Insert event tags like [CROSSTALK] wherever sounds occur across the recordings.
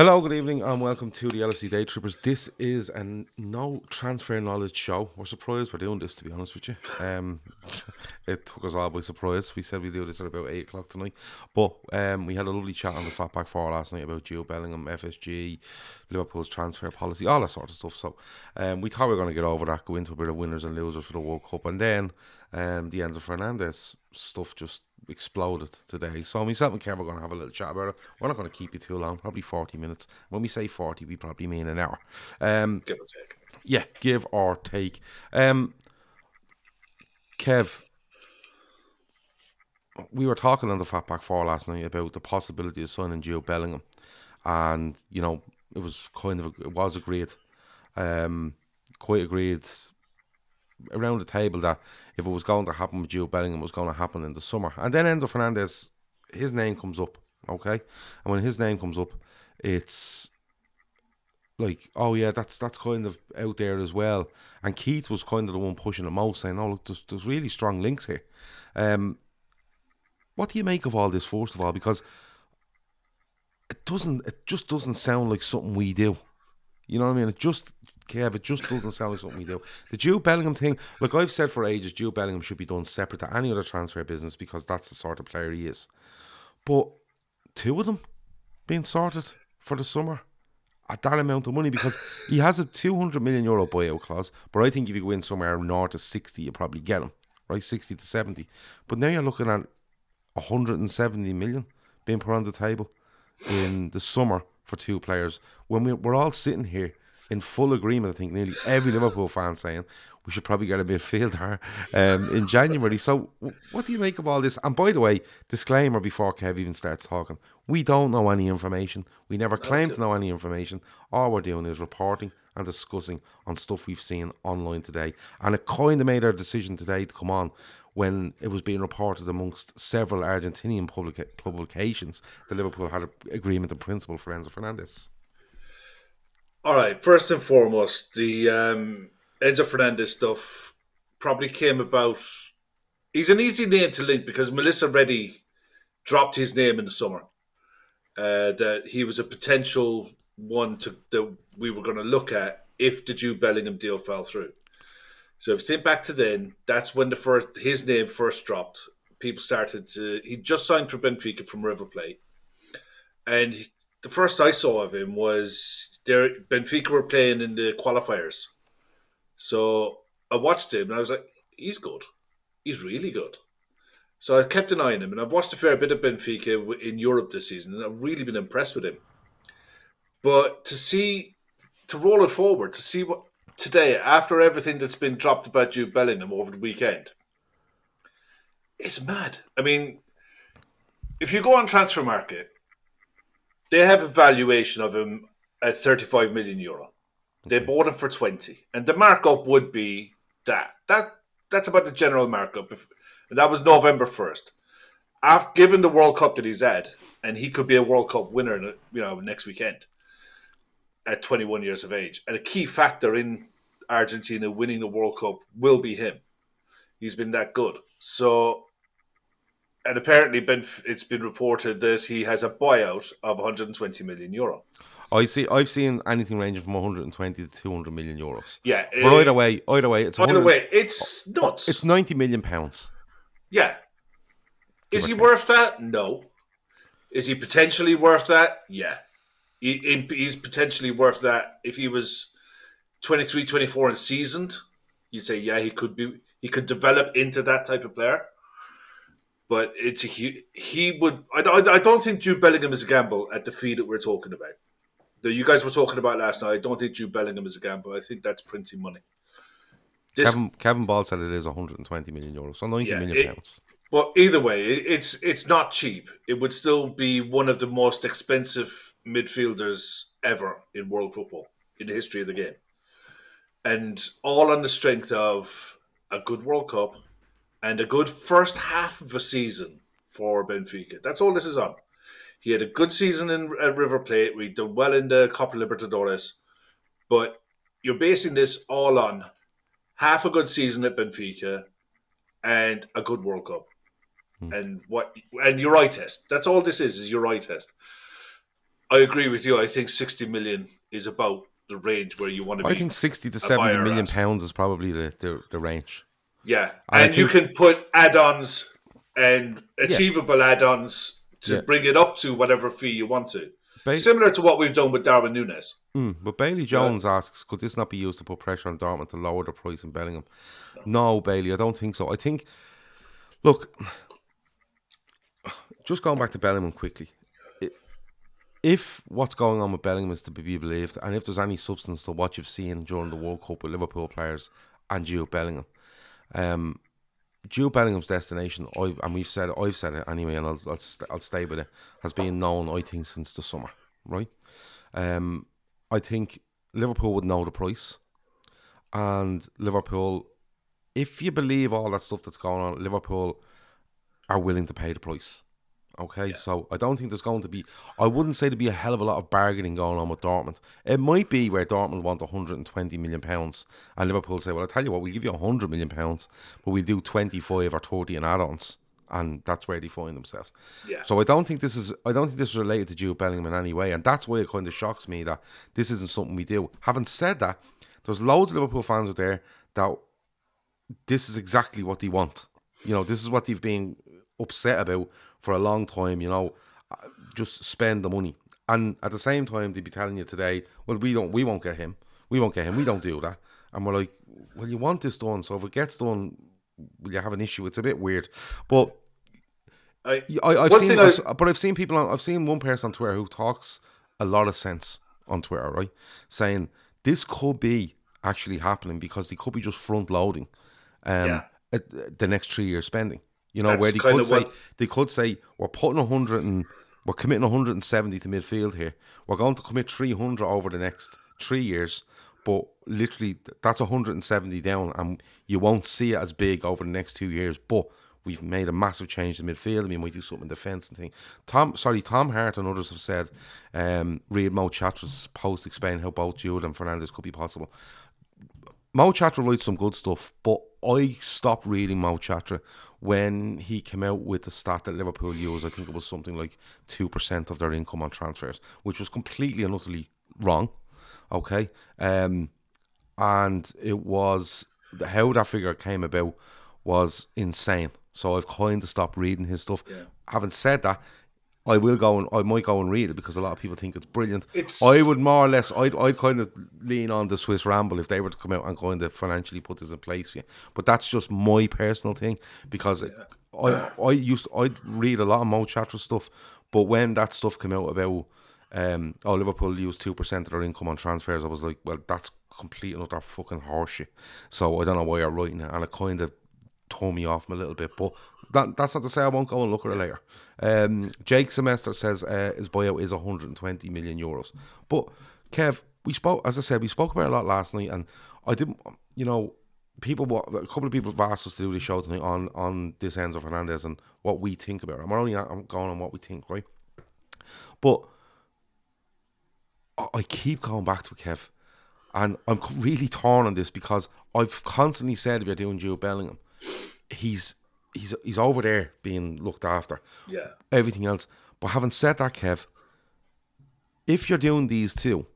Hello, good evening, and welcome to the LFC Day Trippers. This is a no transfer knowledge show. We're surprised we're doing this, to be honest with you. Um, [LAUGHS] it took us all by surprise. We said we'd do this at about 8 o'clock tonight. But um, we had a lovely chat on the Fatback 4 last night about Jude Bellingham, FSG, Liverpool's transfer policy, all that sort of stuff. So um, we thought we were going to get over that, go into a bit of winners and losers for the World Cup, and then um, the Enzo Fernandez stuff just exploded today. So myself and Kev are going to have a little chat about it. We're not going to keep you too long, probably 40 minutes. When we say 40, we probably mean an hour. Um, Give or take. yeah, give or take. Um, Kev, we were talking on the Fatback 4 last night about the possibility of signing Jude Bellingham. And, you know, it was kind of, it was agreed, um, quite agreed around the table that if it was going to happen with Jude Bellingham, was going to happen in the summer. And then Enzo Fernandez, his name comes up, okay? And when his name comes up, it's like, oh yeah, that's that's kind of out there as well. And Keith was kind of the one pushing the most, saying, "Oh, look, there's, there's really strong links here." Um, what do you make of all this, first of all? Because it doesn't, it just doesn't sound like something we do. You know what I mean? It just, Kev, it just doesn't sound like something we do. The Jude Bellingham thing, look, I've said for ages, Jude Bellingham should be done separate to any other transfer business because that's the sort of player he is. But two of them being sorted for the summer at that amount of money because he has a 200 million euro buyout clause. But I think if you go in somewhere north of 60, you probably get him, right? 60 to 70. But now you're looking at 170 million being put on the table in the summer for two players when we, we're all sitting here in full agreement. I think nearly every Liverpool fan saying we should probably get a midfielder um, in January. So, w- what do you make of all this? And by the way, disclaimer before Kev even starts talking: we don't know any information. We never claim to know any information. All we're doing is reporting and discussing on stuff we've seen online today. And it kind of made our decision today to come on when it was being reported amongst several Argentinian publica- publications that Liverpool had an agreement in principle for Enzo Fernandez. All right. First and foremost, the um, Enzo Fernandez stuff probably came about. He's an easy name to link because Melissa Reddy dropped his name in the summer. Uh, that he was a potential one to that we were going to look at if the Jude Bellingham deal fell through. So if you think back to then, that's when the first his name first dropped. People started to. He just signed for Benfica from River Plate, and he- the first I saw of him was Benfica were playing in the qualifiers, so I watched him and I was like, he's good, he's really good. So I kept an eye on him, and I've watched a fair bit of Benfica in Europe this season, and I've really been impressed with him. But to see to roll it forward to see what today after everything that's been dropped about Jude Bellingham over the weekend. It's mad. I mean, if you go on Transfermarkt, they have a valuation of him at 35 million euro. They bought him for 20, and the markup would be that. That that's about the general markup. If, and that was November 1st. After, given the World Cup that he's had, and he could be a World Cup winner, you know, next weekend at 21 years of age. And a key factor in Argentina winning the World Cup will be him. He's been that good. So, and apparently, been, it's been reported that he has a buyout of 120 million euro. I see. I've seen anything ranging from 120 to 200 million euros. Yeah, but either uh, way, either way, it's either way, it's nuts. It's 90 million pounds. Yeah. Is he worth that? No. Is he potentially worth that? Yeah. He, he's potentially worth that if he was 23, 24 and seasoned. You'd say, yeah, he could be. He could develop into that type of player. But it's he, he would. I, I, I don't think Jude Bellingham is a gamble at the fee that we're talking about that you guys were talking about last night. I don't think Jude Bellingham is a gamble. I think that's printing money. This, Kevin, Kevin Ball said it is 120 million euros, so 90 yeah, million it, pounds. Well, either way, it, it's it's not cheap. It would still be one of the most expensive midfielders ever in world football in the history of the game, and all on the strength of a good World Cup and a good first half of a season for Benfica. That's all this is on. He had a good season in at River Plate. We did well in the Copa Libertadores, but you're basing this all on half a good season at Benfica and a good World Cup. Hmm. And what and your eye test. That's all this is, is your eye test. I agree with you. I think sixty million is about the range where you want to I be. I think sixty to seventy million at. pounds is probably the, the, the range. Yeah. And, and you can put add ons and achievable yeah. add ons to yeah. bring it up to whatever fee you want to. Ba- Similar to what we've done with Darwin Núñez. Mm, but Bailey Jones yeah. asks, could this not be used to put pressure on Dortmund to lower the price in Bellingham? No. no, Bailey, I don't think so. I think, look, just going back to Bellingham quickly. If what's going on with Bellingham is to be believed, and if there's any substance to what you've seen during the World Cup with Liverpool players and Jude Bellingham, um, Jude Bellingham's destination, I and we've said it, I've said it anyway, and I'll I'll, st- I'll stay with it, has been known, I think, since the summer, right? Um, I think Liverpool would know the price, and Liverpool, if you believe all that stuff that's going on, Liverpool are willing to pay the price. Okay, yeah. so I don't think there's going to be. I wouldn't say there to be a hell of a lot of bargaining going on with Dortmund. It might be where Dortmund want 120 million pounds, and Liverpool say, "Well, I tell you what, we'll give you 100 million pounds, but we'll do 25 or 30 in add-ons." And that's where they find themselves. Yeah. So I don't think this is. I don't think this is related to Jude Bellingham in any way, and that's why it kind of shocks me that this isn't something we do. Having said that, there's loads of Liverpool fans out there that this is exactly what they want. You know, this is what they've been upset about for a long time, you know, just spend the money. And at the same time, they'd be telling you today, well, we don't, we won't get him. We won't get him. We don't do that. And we're like, well, you want this done. So if it gets done, will you have an issue? It's a bit weird. But I, I, have seen, I, but I've seen people on, I've seen one person on Twitter who talks a lot of sense on Twitter, right? Saying this could be actually happening because they could be just front loading um, yeah. the next three years spending. You know, That's where they could say what... they could say we're putting hundred and we're committing 170 to midfield here. We're going to commit 300 over the next three years, but literally that's 170 down, and you won't see it as big over the next two years. But we've made a massive change in midfield. I mean, we do something in defence and thing. Tom, sorry, Tom Hart and others have said, um, read Mo Chatra's post explain how both Jude and Fernandez could be possible. Mo Chatra writes some good stuff, but I stopped reading Mo Chatra when he came out with the stat that Liverpool used. I think it was something like 2% of their income on transfers, which was completely and utterly wrong. Okay. Um, and it was how that figure came about was insane. So I've kind of stopped reading his stuff. Yeah. Having said that, I will go and I might go and read it because a lot of people think it's brilliant. It's, I would more or less I'd I'd kind of lean on the Swiss Ramble if they were to come out and kind of financially put this in place for you. But that's just my personal thing because yeah. I I used to, I'd read a lot of Mo Chatra stuff, but when that stuff came out about um, oh, Liverpool use 2% of their income on transfers, I was like, well, that's complete and utter fucking horseshit. So I don't know why you're writing it. And it kind of tore me off a little bit. But that, that's not to say I won't go and look at it later. Um, Jake Semester says uh, his buyout is 120 million euros. But, Kev, we spoke, as I said, we spoke about it a lot last night. And I didn't, you know, people, a couple of people have asked us to do the show tonight on, on this Enzo Fernandez and what we think about it. I'm only I'm going on what we think, right? But I keep going back to Kev, and I'm really torn on this because I've constantly said if you're doing Jude Bellingham, he's he's he's over there being looked after. Yeah. Everything else. But having said that, Kev, if you're doing these two,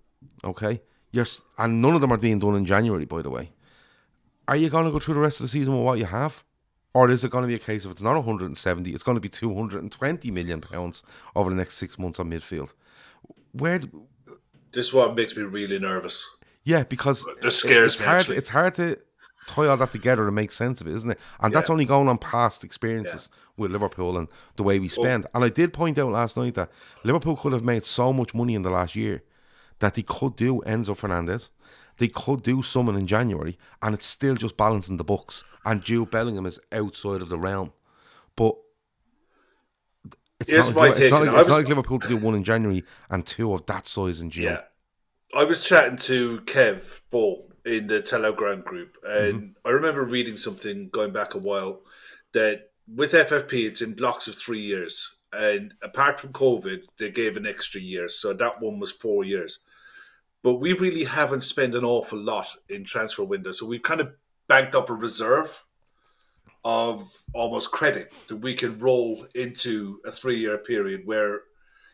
okay, you're and none of them are being done in January, by the way. Are you going to go through the rest of the season with what you have? Or is it going to be a case of it's not 170, it's going to be 220 million pounds over the next six months on midfield? Where this is what makes me really nervous. Yeah, because scares it's me. Hard, actually. it's hard to tie all that together and make sense of it, isn't it? And that's Yeah. only going on past experiences with Liverpool and the way we oh. spend. And I did point out last night that Liverpool could have made so much money in the last year that they could do Enzo Fernandez, they could do someone in January, and it's still just balancing the books. And Jude Bellingham is outside of the realm, but. It's Here's not, like, it's, not like, it's not like Liverpool to do one in January and two of that size in June. Yeah. I was chatting to Kev Ball in the Telegram group, and mm-hmm. I remember reading something going back a while that with FFP, it's in blocks of three years. And apart from COVID, they gave an extra year. So that one was four years. But we really haven't spent an awful lot in transfer window. So we've kind of banked up a reserve of almost credit that we can roll into a three year period where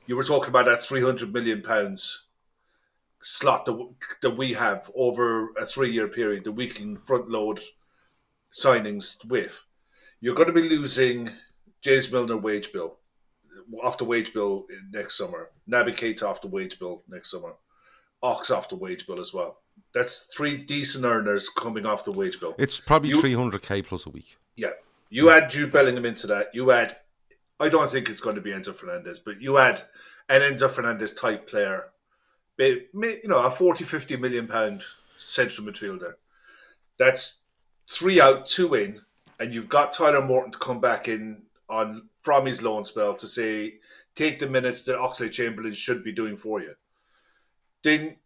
you were talking about that 300 million pounds slot that, that we have over a three year period that we can front load signings with. You're going to be losing James Milner wage bill off the wage bill next summer. Naby Keita off the wage bill next summer. Ox off the wage bill as well. That's three decent earners coming off the wage bill. It's probably 300k plus a week. Yeah. You add Jude Bellingham into that. You add, I don't think it's going to be Enzo Fernandez, but you add an Enzo Fernandez type player, you know, a 40, 50 million pound central midfielder. That's three out, two in, and you've got Tyler Morton to come back in on from his loan spell to say, take the minutes that Oxlade Chamberlain should be doing for you. Then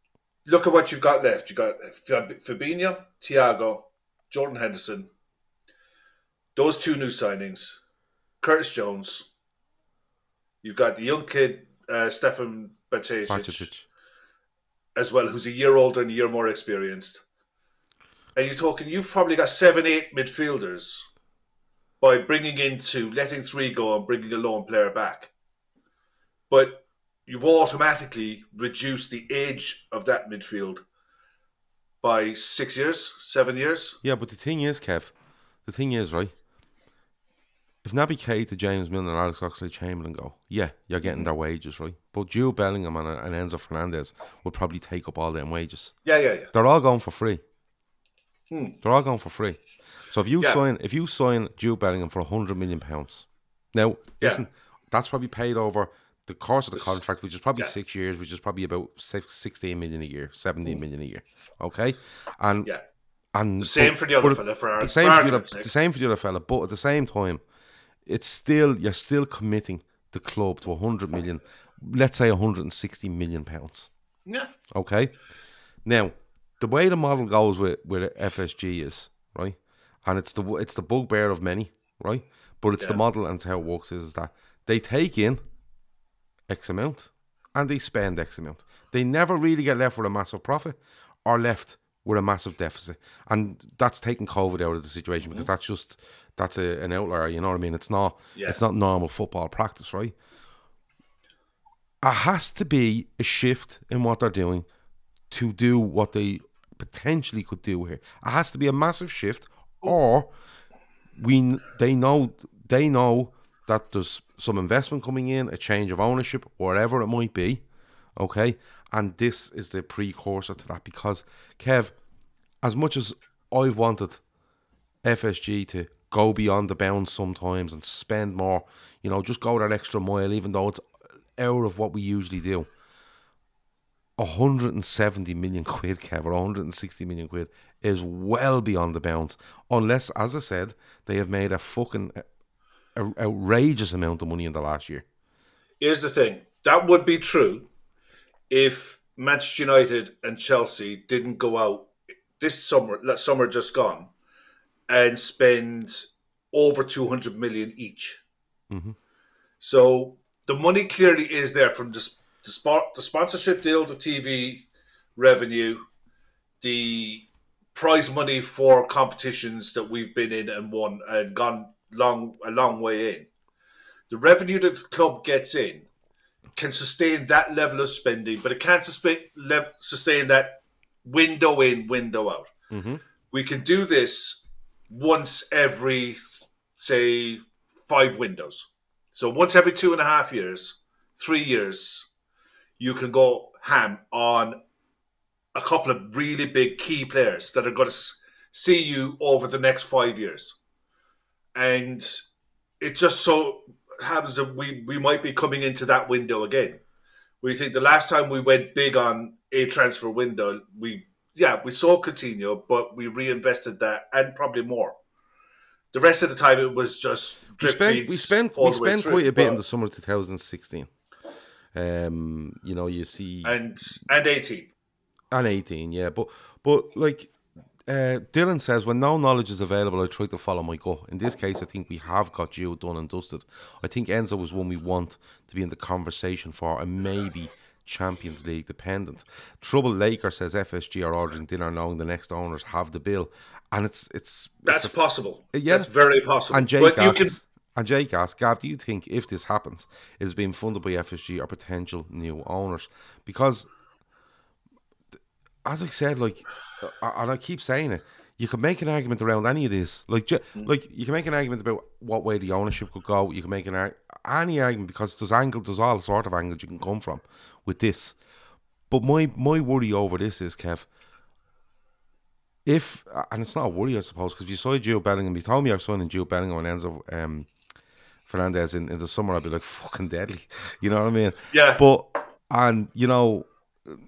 look at what you've got left. You've got Fab- Fabinho, Thiago, Jordan Henderson, those two new signings, Curtis Jones. You've got the young kid uh, Stefan Bajcetic. As well, who's a year older and a year more experienced. And you're talking, you've probably got seven, eight midfielders by bringing in two, letting three go and bringing a lone player back. But you've automatically reduced the age of that midfield by six years, seven years. Yeah, but the thing is, Kev, the thing is, right? If Naby Keita, James Milner, and Alex Oxlade Chamberlain go, yeah, you're getting their wages, right? But Jude Bellingham and, and Enzo Fernandez would probably take up all them wages. Yeah, yeah, yeah. They're all going for free. Hmm. They're all going for free. So if you Yeah. sign if you sign Jude Bellingham for hundred million pounds, now Yeah. listen, that's probably paid over the course of the contract, which is probably yeah. six years, which is probably about six, 16 million a year, 17 million a year. Okay, and Yeah. and The same but- for the other but- fella, for our- the same for the other, argument's sake. the same for the other fella. But at the same time, it's still you're still committing the club to 100 million, let's say 160 million pounds. Yeah. Okay. Now, the way the model goes with with FSG is right, and it's the it's the bugbear of many, right? But it's the model and it's how it works is, is that they take in X amount and they spend X amount. They never really get left with a massive profit or left with a massive deficit, and that's taking COVID out of the situation because mm-hmm. that's just that's a, an outlier. You know what I mean? It's not Yeah. it's not normal football practice, right? It has to be a shift in what they're doing to do what they potentially could do here. It has to be a massive shift, or we they know they know that there's some investment coming in, a change of ownership, whatever it might be. Okay, and this is the precursor to that because Kev, as much as I've wanted FSG to go beyond the bounds sometimes and spend more, you know, just go that extra mile, even though it's out of what we usually do. 170 million [LAUGHS] quid, Kev, or 160 million quid is well beyond the bounds. Unless, as I said, they have made a fucking uh, outrageous amount of money in the last year. Here's the thing that would be true if Manchester United and Chelsea didn't go out this summer, that summer just gone, and spend over 200 million each. Mm-hmm. So the money clearly is there from the, the, spot, the sponsorship deal, the TV revenue, the prize money for competitions that we've been in and won and gone long a long way in. The revenue that the club gets in can sustain that level of spending, but it can't sustain, sustain that window in, window out. Mm-hmm. We can do this once every, say, five windows. So once every two and a half years, three years, you can go ham on a couple of really big key players that are going to see you over the next five years. And it just so happens that we, we might be coming into that window again. We think the last time we went big on a transfer window, we yeah, we sold Coutinho, but we reinvested that and probably more. The rest of the time, it was just drip we spent, we spent we spent quite a bit in the summer of 2016. Um, you know, you see and and 18 and 18, yeah, but but like uh, Dylan says, when no knowledge is available, I try to follow my gut. In this case, I think we have got Gio done and dusted. I think Enzo is one we want to be in the conversation for, and maybe Champions League dependent. Trouble Laker says FSG are ordering dinner knowing the next owners have the bill, and it's it's that's it's a, possible. Yeah, that's very possible. And Jake asks, can... and Jake asks, Gav, do you think if this happens, is being funded by FSG or potential new owners? Because, as I said, like, uh, and I keep saying it, you could make an argument around any of this. Like, mm. like you can make an argument about what way the ownership could go. You can make an any argument because there's angle, there's all sort of angles you can come from with this. But my my worry over this is Kev. If and it's not a worry, I suppose, because if you saw Jude Bellingham. You told me your son and Jude Bellingham and Enzo um, Fernandez in, in the summer. I'd be like fucking deadly. [LAUGHS] You know what I mean? Yeah. But and you know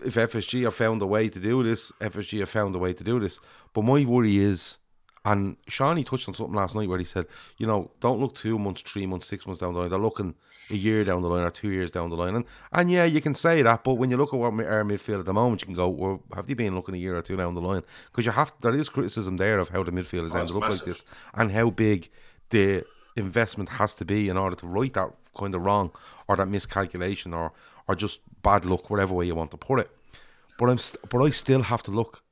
if FSG have found a way to do this, FSG have found a way to do this. But my worry is, and Shawnee touched on something last night where he said, you know, don't look two months, three months, six months down the line. They're looking a year down the line or two years down the line. And and yeah, you can say that, but when you look at what our midfield at the moment, you can go, well, have they been looking a year or two down the line? Because you have there is criticism there of how the midfield has oh, ended up massive. like this and how big the investment has to be in order to right that kind of wrong or that miscalculation or or just bad luck, whatever way you want to put it. But I'm st- but I still have to look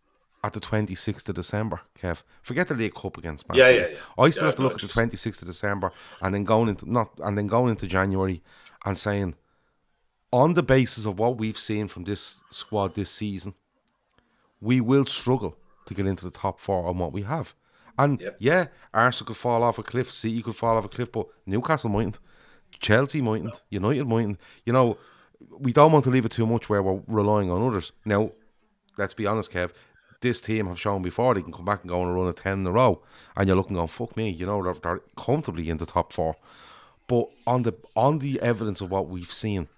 at the 26th of December, Kev. Forget the League Cup against Man yeah, Yeah, yeah. I still yeah, have to look at the 26th of December and then going into not and then going into January and saying on the basis of what we've seen from this squad this season, we will struggle to get into the top four on what we have. And yep. yeah, Arsenal could fall off a cliff, City could fall off a cliff, but Newcastle mightn't, Chelsea mightn't, United mightn't. You know, we don't want to leave it too much where we're relying on others. Now, let's be honest, Kev. This team have shown before they can come back and go on a run of ten in a row, and you're looking on fuck me, you know they're, they're comfortably in the top four. But on the on the evidence of what we've seen,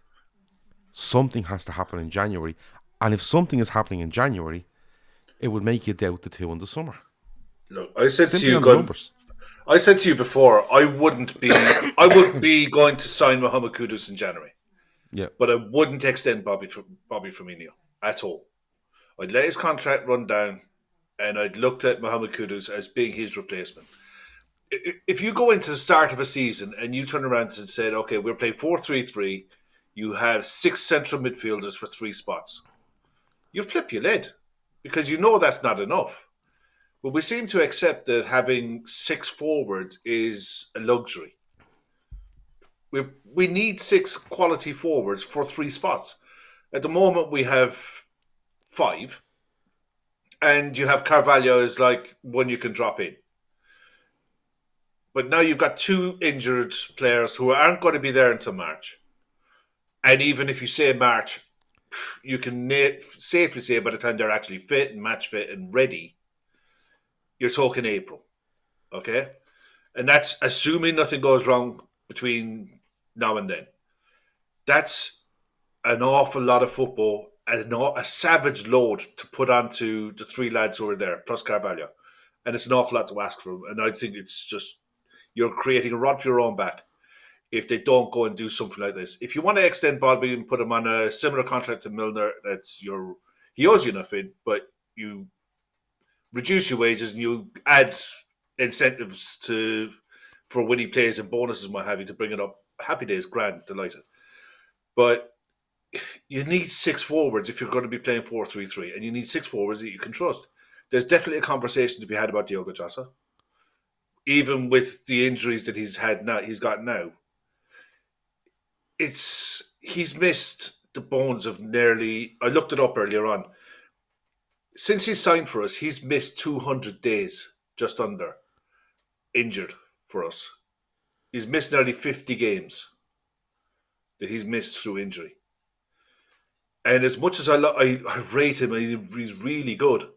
something has to happen in January, and if something is happening in January, it would make you doubt the two in the summer. Look, I said Simply to you, going, I said to you before, I wouldn't be, I wouldn't be going to sign Mohamed Kudus in January. Yeah. But I wouldn't extend Bobby Bobby Firmino at all. I'd let his contract run down and I'd looked at Mohamed Kudus as being his replacement. If you go into the start of a season and you turn around and said, okay, we're playing 4 3 3, you have six central midfielders for three spots, you flip your lid because you know that's not enough. But we seem to accept that having six forwards is a luxury we we need six quality forwards for three spots. At the moment, we have five, and you have Carvalho as like one you can drop in. But now you've got two injured players who aren't going to be there until March. And even if you say March, you can na- safely say by the time they're actually fit and match fit and ready, you're talking April. Okay? And that's assuming nothing goes wrong between now and then. That's an awful lot of football a, a savage load to put onto the three lads who are there, plus Carvalho. And it's an awful lot to ask for them. And I think it's just, you're creating a rod for your own back if they don't go and do something like this. If you want to extend Bobby and put him on a similar contract to Milner, that's your, he owes you nothing, but you reduce your wages and you add incentives to for when he plays and bonuses and what have you to bring it up. Happy days, grand, delighted. But you need six forwards if you're going to be playing 4 3 3, and you need six forwards that you can trust. There's definitely a conversation to be had about Diogo Jota. Even with the injuries that he's had now, he's got now. It's he's missed the bones of nearly. I looked it up earlier on. Since he signed for us, he's missed 200 days, just under, injured for us. He's missed nearly 50 games that he's missed through injury. And as much as I, lo- I, I rate him, he's really good.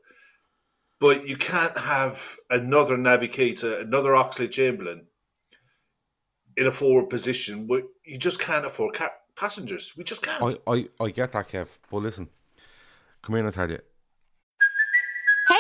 But you can't have another Naby Keita, another Oxlade Chamberlain in a forward position. Where you just can't afford ca- passengers. We just can't. I, I, I get that, Kev. But listen, come here and I tell you.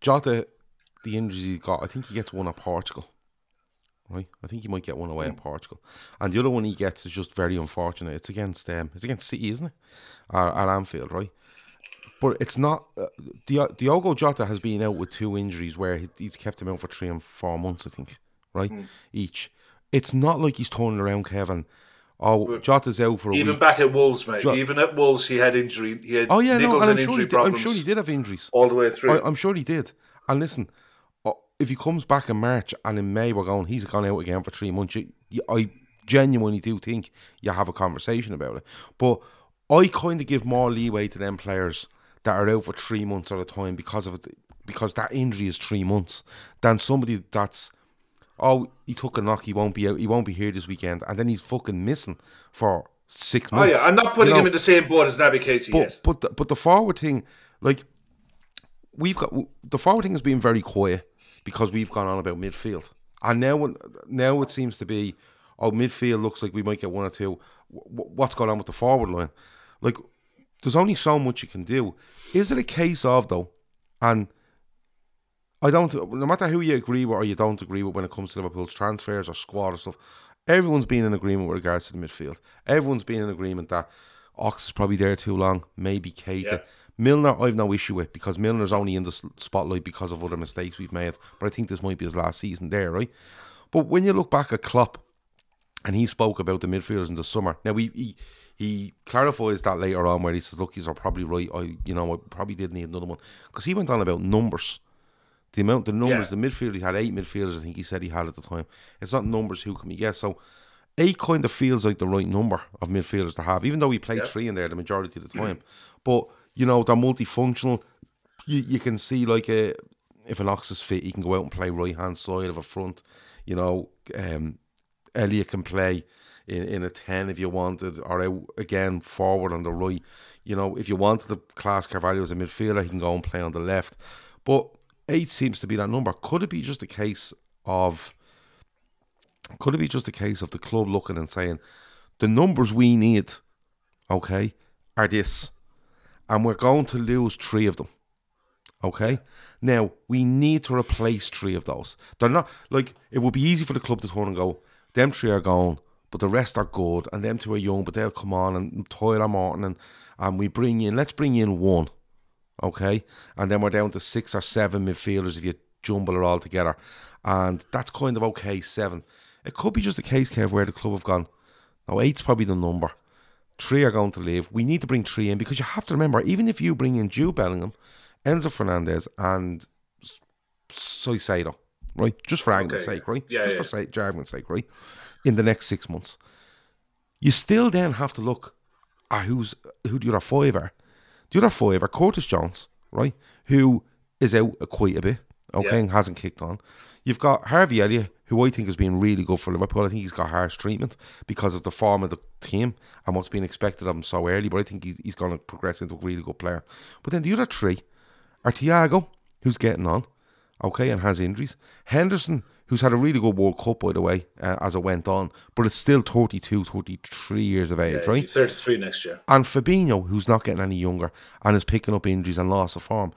Jota, the injuries he got, I think he gets one at Portugal. Right, I think he might get one away at Portugal, and the other one he gets is just very unfortunate. It's against um, it's against City, isn't it? At, at Anfield, right? But it's not. Uh, Diogo Jota has been out with two injuries where he, he's kept him out for three and four months, I think, right? Mm. Each. It's not like he's turning around, Kevin. Oh, Jota's out for a while. even week. back at Wolves, mate. Jota, even at Wolves, he had injury. He had oh yeah, no, and I'm sure, did, I'm sure he did have injuries all the way through. I, am sure he did. And listen, uh, if he comes back in March and in May we're going, he's gone out again for three months. You, you, I genuinely do think you have a conversation about it. But I kind of give more leeway to them players that are out for three months at a time because of it, because that injury is three months than somebody that's oh, he took a knock, he won't be out, he won't be here this weekend, and then he's fucking missing for six months. Oh yeah, I'm not putting you know, him in the same boat as Naby Keita but, yet. But the, but the forward thing, like we've got the forward thing has been very quiet because we've gone on about midfield, and now now it seems to be oh midfield looks like we might get one or two. What's going on with the forward line? Like there's only so much you can do. Is it a case of though, and I don't. No matter who you agree with or you don't agree with when it comes to Liverpool's transfers or squad or stuff, everyone's been in agreement with regards to the midfield. Everyone's been in agreement that Ox is probably there too long. Naby Keita. Yeah. Milner, I've no issue with because Milner's only in the spotlight because of other mistakes we've made. But I think this might be his last season there, right? But when you look back at Klopp, and he spoke about the midfielders in the summer. Now he he, he clarifies that later on where he says, "Look, he's are probably right. I you know I probably did need another one because he went on about numbers." The amount, the numbers, yeah. the midfield, he had eight midfielders. I think he said he had at the time. It's not numbers. Who can we guess? So eight kind of feels like the right number of midfielders to have, even though we played yeah. three in there the majority of the time. but you know, they're multifunctional. You you can see like a if an ox is fit, he can go out and play right hand side of a front. You know, um, Elliott can play in, in a ten if you wanted, or out again forward on the right. You know, if you wanted the class Carvalho as a midfielder, he can go and play on the left. But eight seems to be that number. Could it be just a case of? Could it be just a case of the club looking and saying, the numbers we need, okay, are this, and we're going to lose three of them. Okay, now we need to replace three of those. They're not like it would be easy for the club to turn and go, them three are gone, but the rest are good, and them two are young, but they'll come on and them on, and and we bring in, let's bring in one okay? And then we're down to six or seven midfielders if you jumble it all together. And that's kind of okay, seven. It could be just a case, Kev, where the club have gone, no, eight's probably the number. Three are going to leave. We need to bring three in because you have to remember, even if you bring in Jude Bellingham, Enzo Fernandez, and Caicedo, right? Just for argument's okay. sake, right? Yeah, Just yeah. for sake, argument's sake, right? In the next six months. You still then have to look at who's who the other five are The other five are Curtis Jones, right, who is out quite a bit, okay, Yeah. and hasn't kicked on. You've got Harvey Elliott, who I think has been really good for Liverpool. I think he's got harsh treatment because of the form of the team and what's been expected of him so early. But I think he's, he's going to progress into a really good player. But then the other three are Thiago, who's getting on, okay, and has injuries. Henderson, who's had a really good World Cup, by the way, uh, as it went on, but it's still 32, 33 years of age, Yeah, right? 33 next year. and Fabinho, who's not getting any younger and is picking up injuries and loss of form.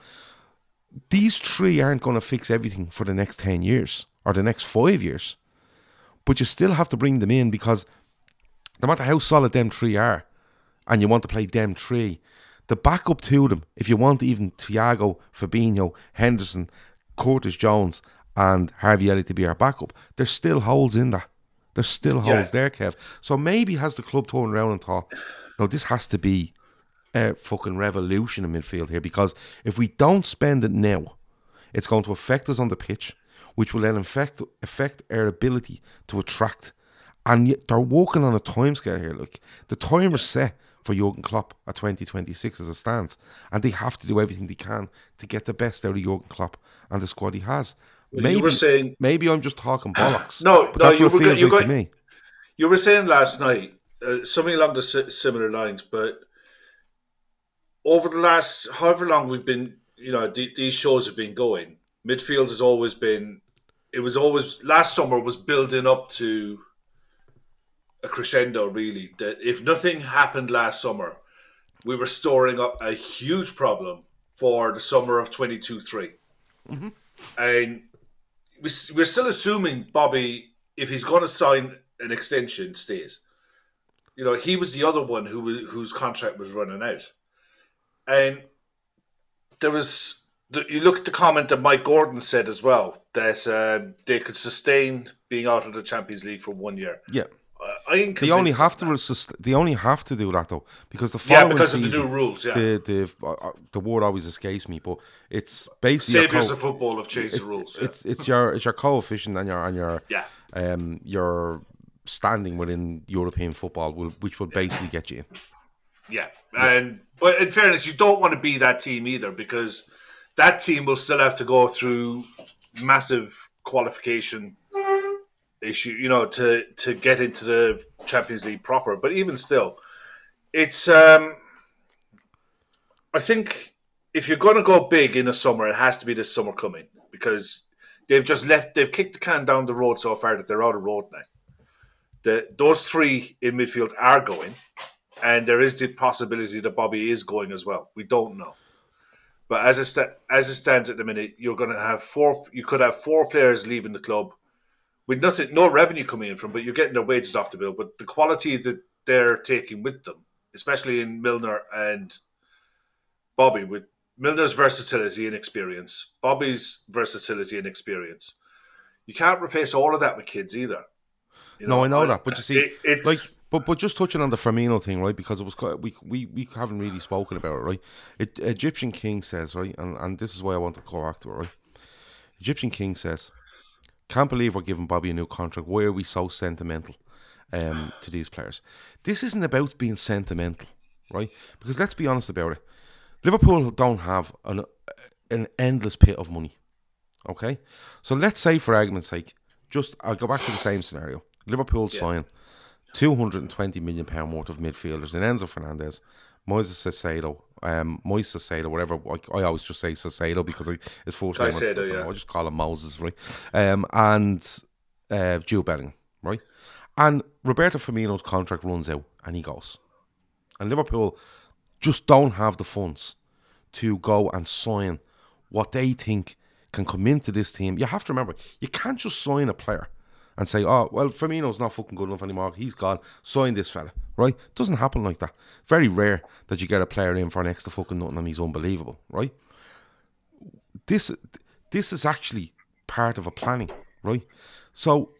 These three aren't going to fix everything for the next 10 years or the next five years. But you still have to bring them in because no matter how solid them three are, and you want to play them three, the backup to them, if you want even Thiago, Fabinho, Henderson, Curtis Jones, and Harvey Elliott to be our backup, there's still holes in that. There's still Yeah. holes there, Kev. So maybe has the club turned around and thought, no, this has to be a fucking revolution in midfield here because if we don't spend it now, it's going to affect us on the pitch, which will then affect affect our ability to attract. And yet they're working on a timescale here. Look, the time is set for Jurgen Klopp at 2026 as it stands, and they have to do everything they can to get the best out of Jurgen Klopp and the squad he has. Well, maybe, you were saying- maybe I'm just talking bollocks. No, but no, that's you were go- you like got- to me. You were saying last night uh, something along the similar lines, but over the last however long we've been, you know, th- these shows have been going. Midfield has always been. It was always last summer was building up to a crescendo. Really, that if nothing happened last summer, we were storing up a huge problem for the summer of 22-3. and we, s- we're still assuming Bobby, if he's going to sign an extension, stays. You know, he was the other one who whose contract was running out, and there was. You look at the comment that Mike Gordon said as well that um, they could sustain being out of the Champions League for one year. Yeah. I ain't They only have to resist, they only have to do that though because the Yeah, following because of the new rules, yeah. the the uh, uh, the word always escapes me, but it's basically Saviors co- of football have changed the rules. yeah. it's it's your it's your coefficient and your and your Yeah. um your standing within European football will which will basically get you in. Yeah, and but in fairness, you don't want to be that team either because that team will still have to go through massive qualification issue, you know, to to get into the Champions League proper. But even still, it's um, I think if you're going to go big in the summer, it has to be this summer coming because they've just left, they've kicked the can down the road so far that they're out of road now. The, those three in midfield are going and there is the possibility that Bobby is going as well. We don't know, but as it sta- as it stands at the minute, you're going to have four. You could have four players leaving the club with nothing, no revenue coming in from, but you're getting their wages off the bill. But the quality that they're taking with them, especially in Milner and Bobby, with Milner's versatility and experience, Bobby's versatility and experience, you can't replace all of that with kids either. You No, I know that, but you see, it- it's like, but but just touching on the Firmino thing, right? Because it was quite, we we we haven't really spoken about it, right? It, Egyptian King says, right, and and this is why I want to go back to it, right? Egyptian King says, "Can't believe we're giving Bobby a new contract. Why are we so sentimental um, to these players? This isn't about being sentimental, right? Because let's be honest about it. Liverpool don't have an an endless pit of money. Okay, so let's say, for argument's sake, just I'll go back to the same scenario. Liverpool sign two hundred and twenty million pound worth of midfielders in Enzo Fernandez, Moises Caicedo, um, Moises Caicedo, whatever. I, I always just say Caicedo because I, his first name. I, don't know, yeah. I just call him Moses, right? Um, and uh, Jude Bellingham, right? And Roberto Firmino's contract runs out, and he goes. And Liverpool just don't have the funds to go and sign what they think can come into this team. You have to remember, you can't just sign a player and say, oh, well, Firmino's not fucking good enough anymore. He's gone. Sign this fella, right? Doesn't happen like that. Very rare that you get a player in for next to fucking nothing and he's unbelievable, right? This, this is actually part of a planning, right? So,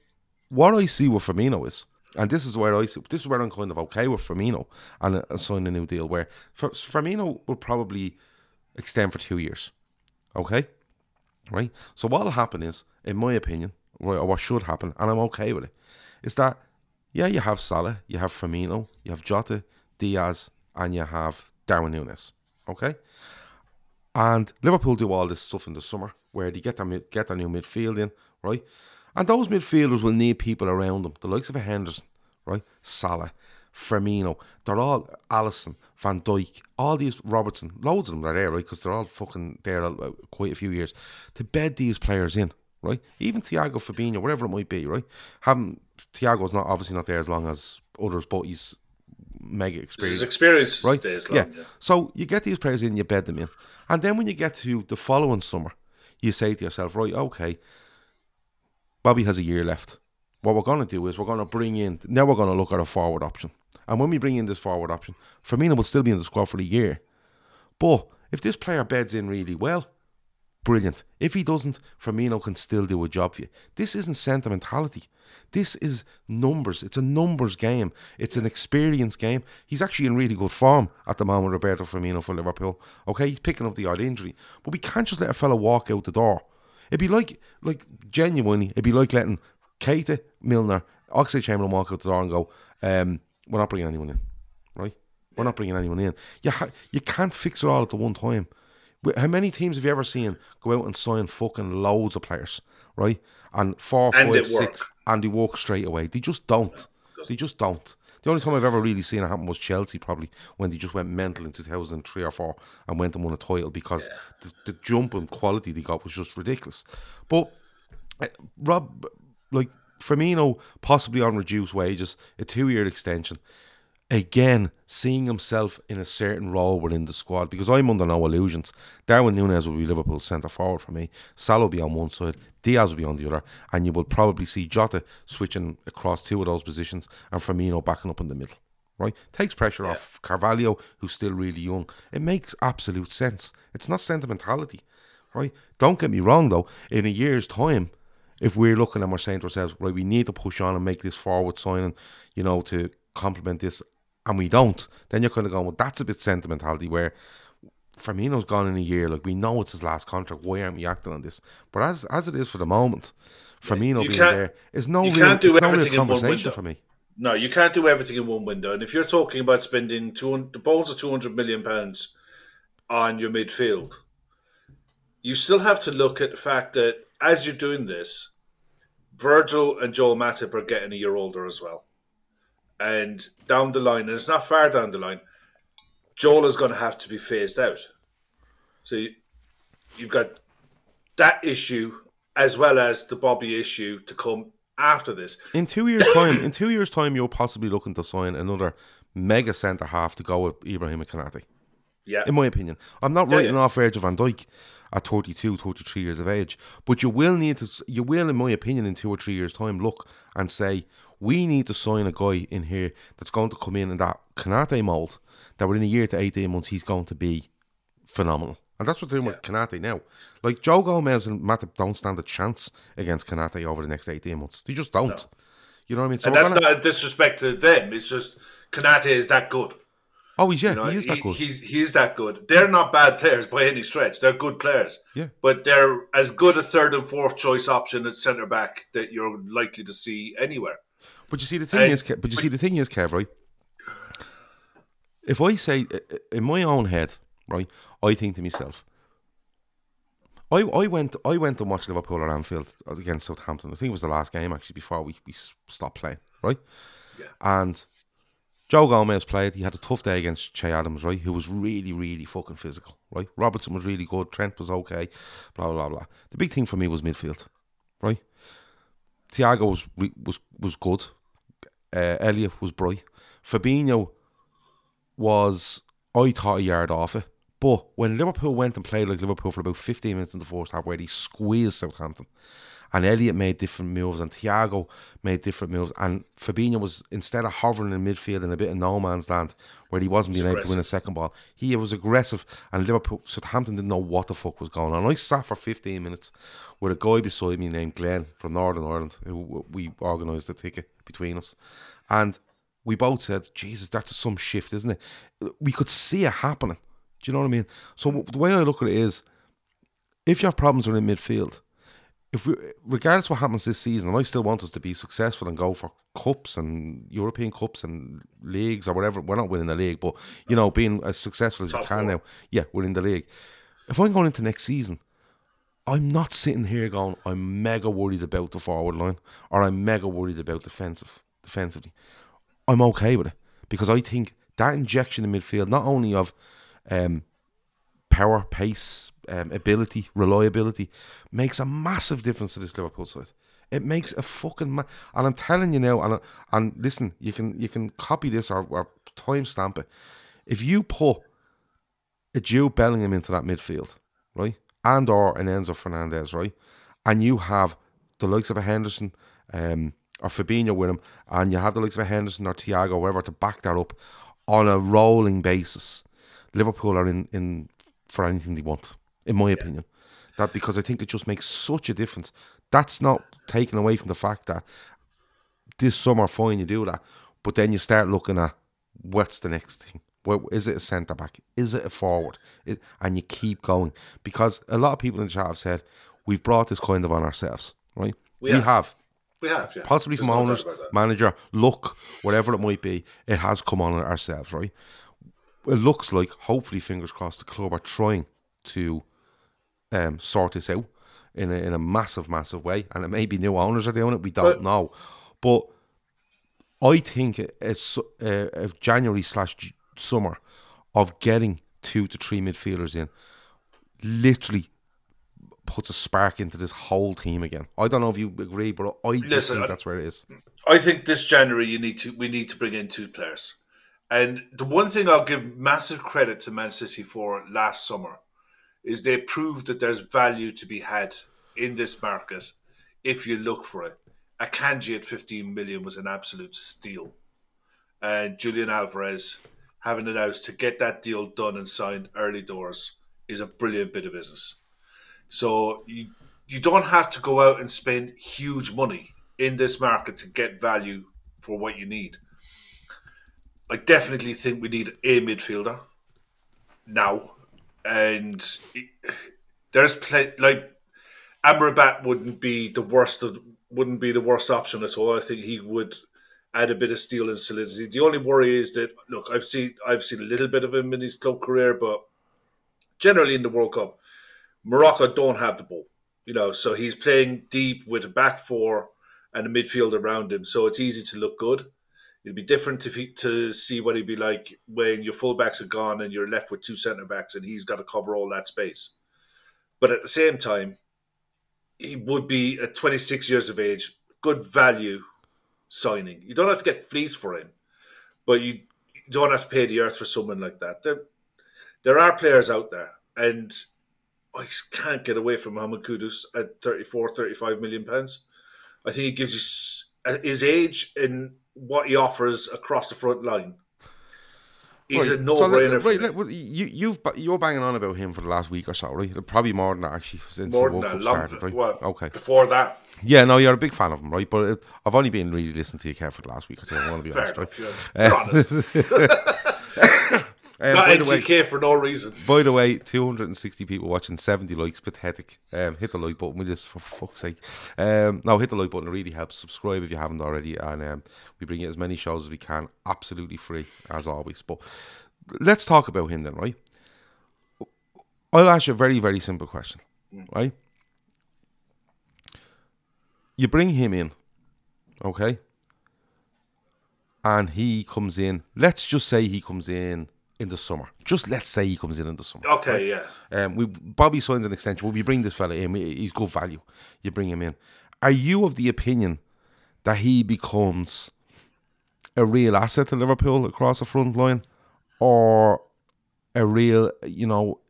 what I see with Firmino is, and this is where I see, this is where I'm kind of okay with Firmino and uh, signing a new deal. Where Fir- Firmino will probably extend for two years, okay, right? So what'll happen is, in my opinion, or what should happen, and I'm okay with it, is that yeah, you have Salah, you have Firmino, you have Jota, Diaz, and you have Darwin Núñez, Okay, and Liverpool do all this stuff in the summer where they get their get their new midfield in, right? And those midfielders will need people around them, the likes of a Henderson, right? Salah, Firmino, they're all Alisson, Van Dijk, all these Robertson, loads of them are there, right? Because they're all fucking there uh, quite a few years to bed these players in, right? Even Thiago Fabinho, whatever it might be, right? Having Thiago's not obviously not there as long as others, but he's mega experienced. His experience right? stays yeah. Yeah. So you get these players in, you bed them in, and then when you get to the following summer, you say to yourself, right, okay, Bobby has a year left. What we're going to do is we're going to bring in now. We're going to look at a forward option, and when we bring in this forward option, Firmino will still be in the squad for the year. But if this player beds in really well, brilliant. If he doesn't, Firmino can still do a job for you. This isn't sentimentality. This is numbers. It's a numbers game. It's an experience game. He's actually in really good form at the moment, Roberto Firmino for Liverpool. Okay, he's picking up the odd injury, but we can't just let a fella walk out the door. It'd be like, like genuinely, it'd be like letting Keita, Milner, Oxlade Chamberlain walk out the door and go, um, "We're not bringing anyone in, right? We're not bringing anyone in. You ha- you can't fix it all at the one time. How many teams have you ever seen go out and sign fucking loads of players, right? And four, And five, six, and they walk straight away. They just don't. They just don't. The only time I've ever really seen it happen was Chelsea, probably when they just went mental in 2003 or 4 and went and won a title because the, the jump in quality they got was just ridiculous. But uh, Rob, like Firmino, possibly on reduced wages, a two year extension. Again, seeing himself in a certain role within the squad because I'm under no illusions. Darwin Núñez will be Liverpool's centre forward for me. Salah will be on one side, Diaz will be on the other, and you will probably see Jota switching across two of those positions and Firmino backing up in the middle. Right? Takes pressure off Carvalho, who's still really young. It makes absolute sense. It's not sentimentality. Right? Don't get me wrong though, in a year's time, if we're looking and we're saying to ourselves, right, we need to push on and make this forward signing, you know, to complement this, and we don't, then you're kind of going, well, that's a bit sentimentality where Firmino's gone in a year. Like, we know it's his last contract. Why aren't we acting on this? But as as it is for the moment, Firmino You being there is no you real, can't do no everything in one conversation window. for me. No, you can't do everything in one window. And if you're talking about spending two, the balls of two hundred million pounds on your midfield, you still have to look at the fact that as you're doing this, Virgil and Joel Matip are getting a year older as well. And down the line, and it's not far down the line, Joel is going to have to be phased out. So you, you've got that issue as well as the Bobby issue to come after this. In two years' [COUGHS] time, in two years' time, you're possibly looking to sign another mega centre half to go with Ibrahim Konaté. Yeah. in my opinion. I'm not Yeah, writing yeah. off Virgil van Dijk at 32, 33 years of age, but you will need to, you will, in my opinion, in two or three years' time, look and say, we need to sign a guy in here that's going to come in in that Konaté mould, that within a year to 18 months, he's going to be phenomenal. And that's what they're doing with Konaté now. Like, Joe Gomez and Matip don't stand a chance against Konaté over the next 18 months. They just don't. You know what I mean? So and that's gonna- not a disrespect to them. It's just Konaté is that good. Oh, he's, yeah, You know, he is that good. He's he's that good. They're not bad players by any stretch. They're good players. Yeah. But they're as good a third and fourth choice option at centre back that you're likely to see anywhere. But you see, the thing And- is, but you see, the thing is, Kev, right? If I say in my own head, right, I think to myself, I, I went I went to watch Liverpool at Anfield against Southampton. I think it was the last game actually before we, we stopped playing, right? Yeah. And Joe Gomez played. He had a tough day against Che Adams, right? Who was really, really fucking physical, right? Robertson was really good. Trent was okay. Blah blah blah. The big thing for me was midfield, right? Thiago was was was good. Uh, Elliott was bright. Fabinho was I thought a yard off it. But when Liverpool went and played like Liverpool for about 15 minutes in the first half, where they squeezed Southampton, and Elliott made different moves, and Thiago made different moves, and Fabinho was instead of hovering in midfield in a bit of no man's land where he wasn't being able to win a second ball, he was aggressive, and Liverpool Southampton didn't know what the fuck was going on. I sat for 15 minutes with a guy beside me named Glenn from Northern Ireland, who we organised the ticket between us, and we both said, Jesus, that's some shift, isn't it? We could see it happening. Do you know what I mean? So the way I look at it is, if your problems are in midfield, if we, regardless what happens this season, and I still want us to be successful and go for cups and European cups and leagues or whatever. We're not winning the league, but you know, being as successful as we Top can four. now, yeah, we're in the league. If I'm going into next season, I'm not sitting here going, I'm mega worried about the forward line or I'm mega worried about defensive defensively. I'm okay with it because I think that injection in midfield, not only of um, power, pace, um, ability, reliability, makes a massive difference to this Liverpool side. It makes a fucking ma- and I'm telling you now, and and listen, you can you can copy this or, or timestamp it. If you put a Jude Bellingham into that midfield, right, and or an Enzo Fernandez, right, and you have the likes of a Henderson, um, or Fabinho with him, and you have the likes of a Henderson or Thiago, or whatever, to back that up on a rolling basis. Liverpool are in, in for anything they want, in my opinion. That because I think it just makes such a difference. That's not taken away from the fact that this summer, fine, you do that, but then you start looking at what's the next thing. Well, is it a centre back? Is it a forward? It, and you keep going because a lot of people in the chat have said we've brought this kind of on ourselves, right? We We, have. have We have, yeah. possibly There's from no owners, manager, look, whatever it might be, it has come on ourselves, right? It looks like, hopefully, fingers crossed, the club are trying to um, sort this out in a, in a massive, massive way. And it may be new owners are doing it, we don't But- know. But I think it's uh, January slash summer of getting two to three midfielders in literally puts a spark into this whole team again. I don't know if you agree, but I just Listen, think that's where it is. I think this January you need to we need to bring in two players. And the one thing I'll give massive credit to Man City for last summer is they proved that there's value to be had in this market if you look for it. A Akanji at 15 million was an absolute steal. And Julian Alvarez having announced to get that deal done and signed early doors is a brilliant bit of business. So you you don't have to go out and spend huge money in this market to get value for what you need. I definitely think we need a midfielder now, and there's plenty like Amrabat wouldn't be the worst of wouldn't be the worst option at all. I think he would add a bit of steel and solidity. The only worry is that look, I've seen I've seen a little bit of him in his club career, but generally in the World Cup, Morocco don't have the ball. You know, so he's playing deep with a back four and a midfield around him, so it's easy to look good. It'd be different if he, to see what he'd be like when your fullbacks are gone and you're left with two centre backs and he's got to cover all that space. But at the same time, he would be at 26 years of age, good value signing. You don't have to get fleas for him, but you you don't have to pay the earth for someone like that. There, there are players out there, and I can't get away from Mohamed Kudus at 34, 35 million pounds. I think he gives you uh, his age and what he offers across the front line. He's a Right, no so let- brainer. right, well, you you've you're banging on about him for the last week or so, right? Probably more than that actually since more the World a Cup long, started, right? well, okay. Before that, Yeah, no, you're a big fan of him, right? But it, I've only been really listening to you, care for the last week or two. I want to be fair honest, enough. right? You're honest. [LAUGHS] [LAUGHS] Um, Not way, for no reason. By the way, 260 people watching, 70 likes, pathetic. Um, hit the like button with this, for fuck's sake. Um, no, hit the like button, it really helps. Subscribe if you haven't already. And um, we bring you as many shows as we can, absolutely free, as always. But let's talk about him then, right? I'll ask you a very, very simple question, right? You bring him in, okay? And he comes in, let's just say he comes in in the summer. Just let's say he comes in in the summer. Okay, yeah. Um, we Bobby signs an extension. Well, we bring this fella in. he- He's good value. You bring him in. Are you of the opinion that he becomes a real asset to Liverpool across the front line, or a real, you know,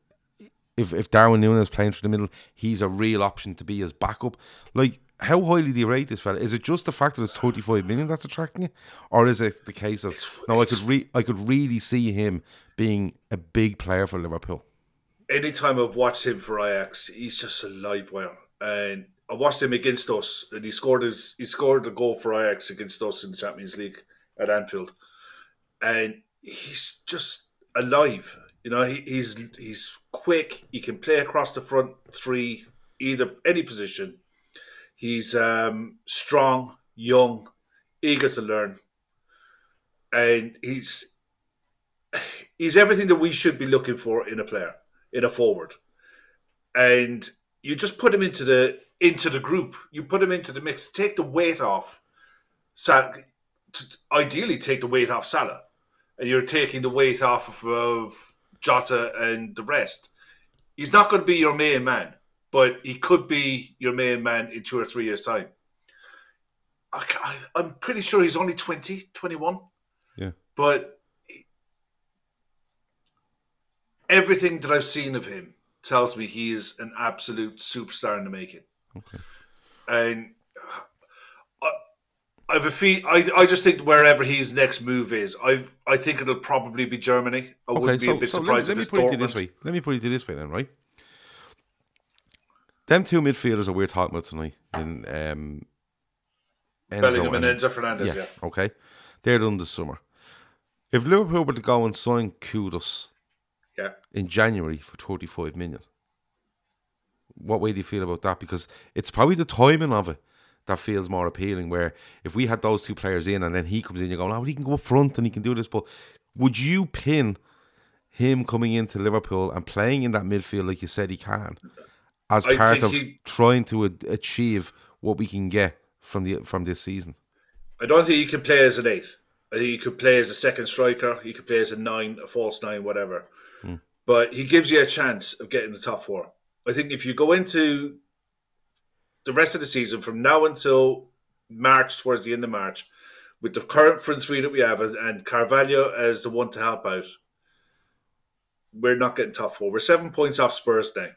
if if Darwin Núñez is playing through the middle, he's a real option to be his backup. Like, how highly do you rate this fella? Is it just the fact that it's thirty five million that's attracting you, or is it the case of no? I could re- I could really see him being a big player for Liverpool. anytime I've watched him for Ajax, he's just a live wire. And I watched him against us, and he scored his he scored a goal for Ajax against us in the Champions League at Anfield, and he's just alive. You know, he, he's he's quick. He can play across the front three, either any position. He's um, strong, young, eager to learn, and he's he's everything that we should be looking for in a player, in a forward. And you just put him into the into the group. You put him into the mix. Take the weight off. Sal- ideally, take the weight off Salah, and you're taking the weight off of, of Jota and the rest. He's not going to be your main man, but he could be your main man in two or three years' time. I, I, I'm pretty sure he's only 20, 21. Yeah. But everything that I've seen of him tells me he is an absolute superstar in the making. Okay. And uh, I, I have a feel. I, I just think wherever his next move is, I I think it'll probably be Germany. I Okay, wouldn't be so, a bit so let, surprised let me if put it's it this way. Let me put it this way then, right? Them two midfielders are we're talking about tonight in um, Enzo Bellingham and Enzo Fernandez. Yeah. Okay. They're done this summer. If Liverpool were to go and sign Kudus yeah. in January for 35 million, what way do you feel about that? Because it's probably the timing of it that feels more appealing. Where if we had those two players in and then he comes in, you're going, oh, well, he can go up front and he can do this. But would you pin him coming into Liverpool and playing in that midfield like you said he can as I part of he- trying to achieve what we can get from the from this season? I don't think he could play as an eight. I think he could play as a second striker. He could play as a nine, a false nine, whatever. Hmm. But he gives you a chance of getting the top four. I think if you go into the rest of the season from now until March, towards the end of March, with the current front three that we have and- and Carvalho as the one to help out, we're not getting top four. We're seven points off Spurs now.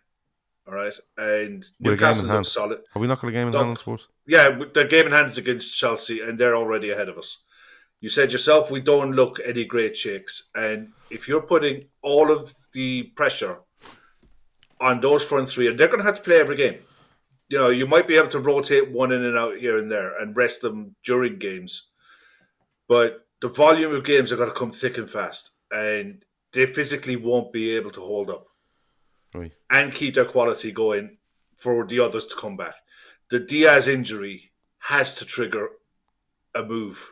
All right. And game Newcastle in hand. looks solid. Are we not got a game in Look, hand, I suppose? Yeah, with the game in hand is against Chelsea, and they're already ahead of us. You said yourself, we don't look any great shakes. And if you're putting all of the pressure on those front three, and they're going to have to play every game, you know, you might be able to rotate one in and out here and there and rest them during games. But the volume of games are going to come thick and fast, and they physically won't be able to hold up Right. and keep their quality going for the others to come back. The Diaz injury has to trigger a move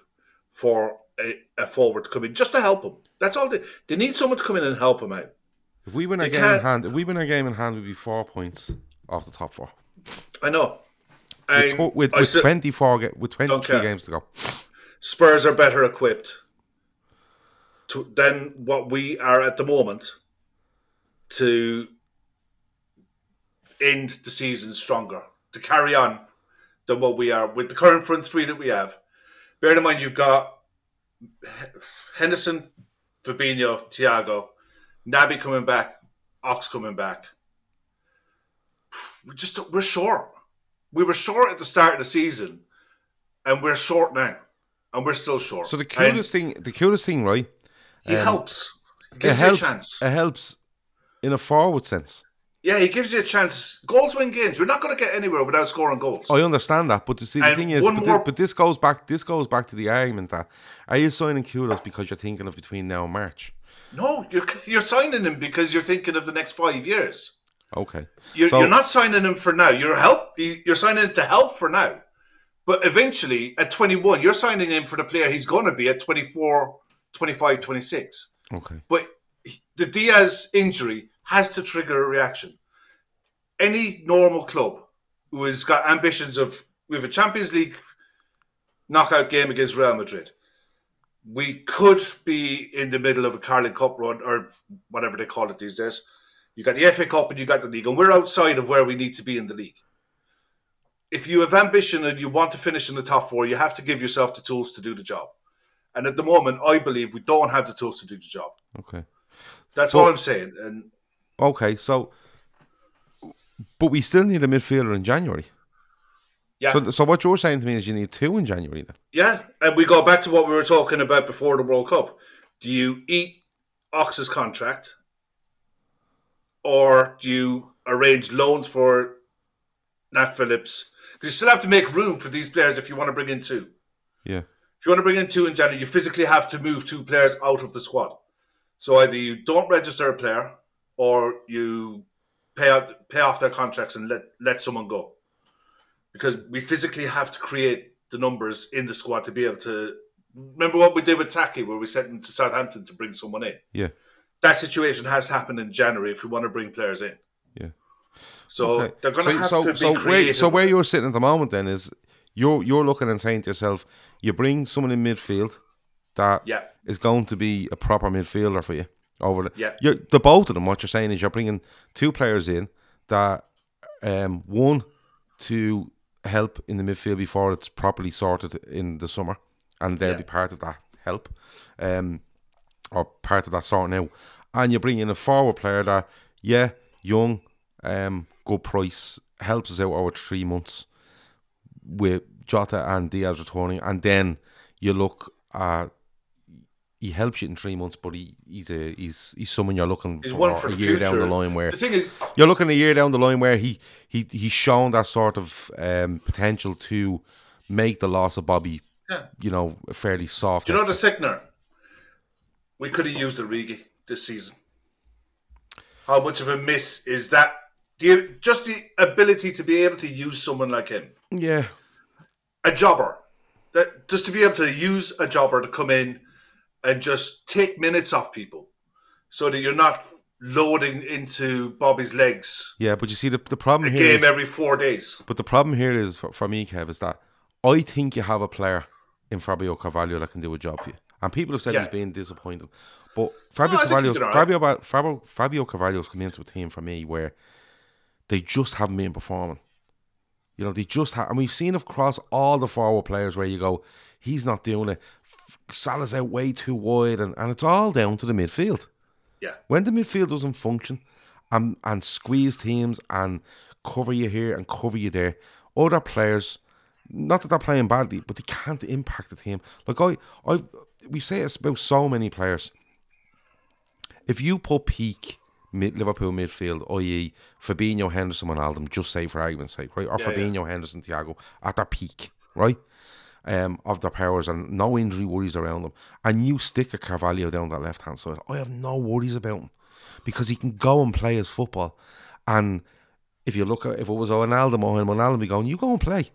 for a, a forward to come in just to help him. That's all they they need someone to come in and help him out. If we win a They game in hand, if we win a game in hand, we'd be four points off the top four. I know. With, with, with still- 24 with 23 care. games to go. Spurs are better equipped to, than what we are at the moment to end the season stronger, to carry on than what we are with the current front three that we have. Bear in mind, you've got Henderson, Fabinho, Thiago, Naby coming back, Ox coming back. We're just we're short. We were short at the start of the season, and we're short now, and we're still short. So the And coolest thing, the coolest thing, right? he um, helps. He It gives you a helps. chance. It helps in a forward sense. Yeah, he gives you a chance. Goals win games. We're not going to get anywhere without scoring goals. I understand that, but the, see, the And thing is, but, more- thi- but this goes back. This goes back to the argument that are you signing Kudus because you're thinking of between now and March? No, you're you're signing him because you're thinking of the next five years. Okay, You're, So- you're not signing him for now. You're help. You're signing him to help for now. But eventually, at 21, you're signing him for the player he's going to be at 24, 25, 26. okay. But the Diaz injury has to trigger a reaction. Any normal club who has got ambitions of we have a Champions League knockout game against Real Madrid. We could be in the middle of a Carling Cup run or whatever they call it these days. You got the FA Cup and you got the league, and we're outside of where we need to be in the league. If you have ambition and you want to finish in the top four, you have to give yourself the tools to do the job. And at the moment, I believe we don't have the tools to do the job. Okay. That's all I'm saying. And Okay. So, but we still need a midfielder in January. yeah, So, so what you're saying to me is you need two in January then. yeah, and we go back to what we were talking about before the World Cup. Do you eat Ox's contract, or do you arrange loans for Nat Phillips? Because you still have to make room for these players if you want to bring in two. Yeah. If you want to bring in two in January, you physically have to move two players out of the squad. So either you don't register a player, or you pay out pay off their contracts and let let someone go. because we physically have to create the numbers in the squad to be able to. Remember what we did with Taki, where we sent him to Southampton to bring someone in. Yeah. That situation has happened in January if we want to bring players in. Yeah. So Okay. they're going to have so, to be so creative. where, so where you're sitting at the moment then is you're you're looking and saying to yourself, you bring someone in midfield that is Yeah. going to be a proper midfielder for you over the Yeah. You're, the both of them. What you're saying is you're bringing two players in that um one to help in the midfield before it's properly sorted in the summer, and they'll Yeah. be part of that help, um, or part of that sorting out. And you bring in a forward player that, yeah, young, um, good price, helps us out over three months with Jota and Diaz returning, and then you look at he helps you in three months, but he, he's a he's he's someone you're looking He's for, for a year down the line where The thing is, you're looking a year down the line where he he he's shown that sort of um, potential to make the loss of Bobby, Yeah. you know, fairly soft. do you know the sickener? We could have used Origi this season. How much of a miss is that? The, just the ability to be able to use someone like him, yeah, a jobber, that just to be able to use a jobber to come in and just take minutes off people, so that you're not loading into Bobby's legs yeah. But you see, the the problem a here game is, every four days. but the problem here is for, for me, Kev, is that I think you have a player in Fabio Carvalho that can do a job for you, and people have said Yeah. he's been disappointing. But Fabio No, I think he's Carvalho's. Fabio, Fabio Fabio Carvalho's come into a team for me where they just haven't been performing. You know, they just have, and we've seen across all the forward players where you go, he's not doing it. Salah's out way too wide, and, and it's all down to the midfield. Yeah, When the midfield doesn't function and, and squeeze teams and cover you here and cover you there, other players, not that they're playing badly, but they can't impact the team. Like I, I, we say it's about so many players. If you put peak mid, Liverpool midfield, i.e., Fabinho, Henderson, and Alden, just say for argument's sake, right, or Yeah, yeah. Henderson, Thiago, at their peak, right, um, of their powers and no injury worries around them, and you stick a Carvalho down that left hand side, I have no worries about him because he can go and play his football. And if you look at if it was Ronaldo or him, would be going, you go and play.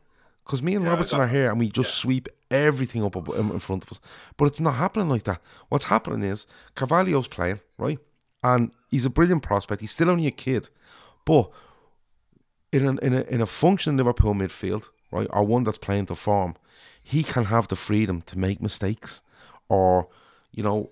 Because me and Yeah, Robertson are here and we just sweep everything up in in front of us. But it's not happening like that. What's happening is Carvalho's playing, right? And he's a brilliant prospect. He's still only a kid. But in, an, in, a, in a functioning Liverpool midfield, right, or one that's playing to form, he can have the freedom to make mistakes or, you know,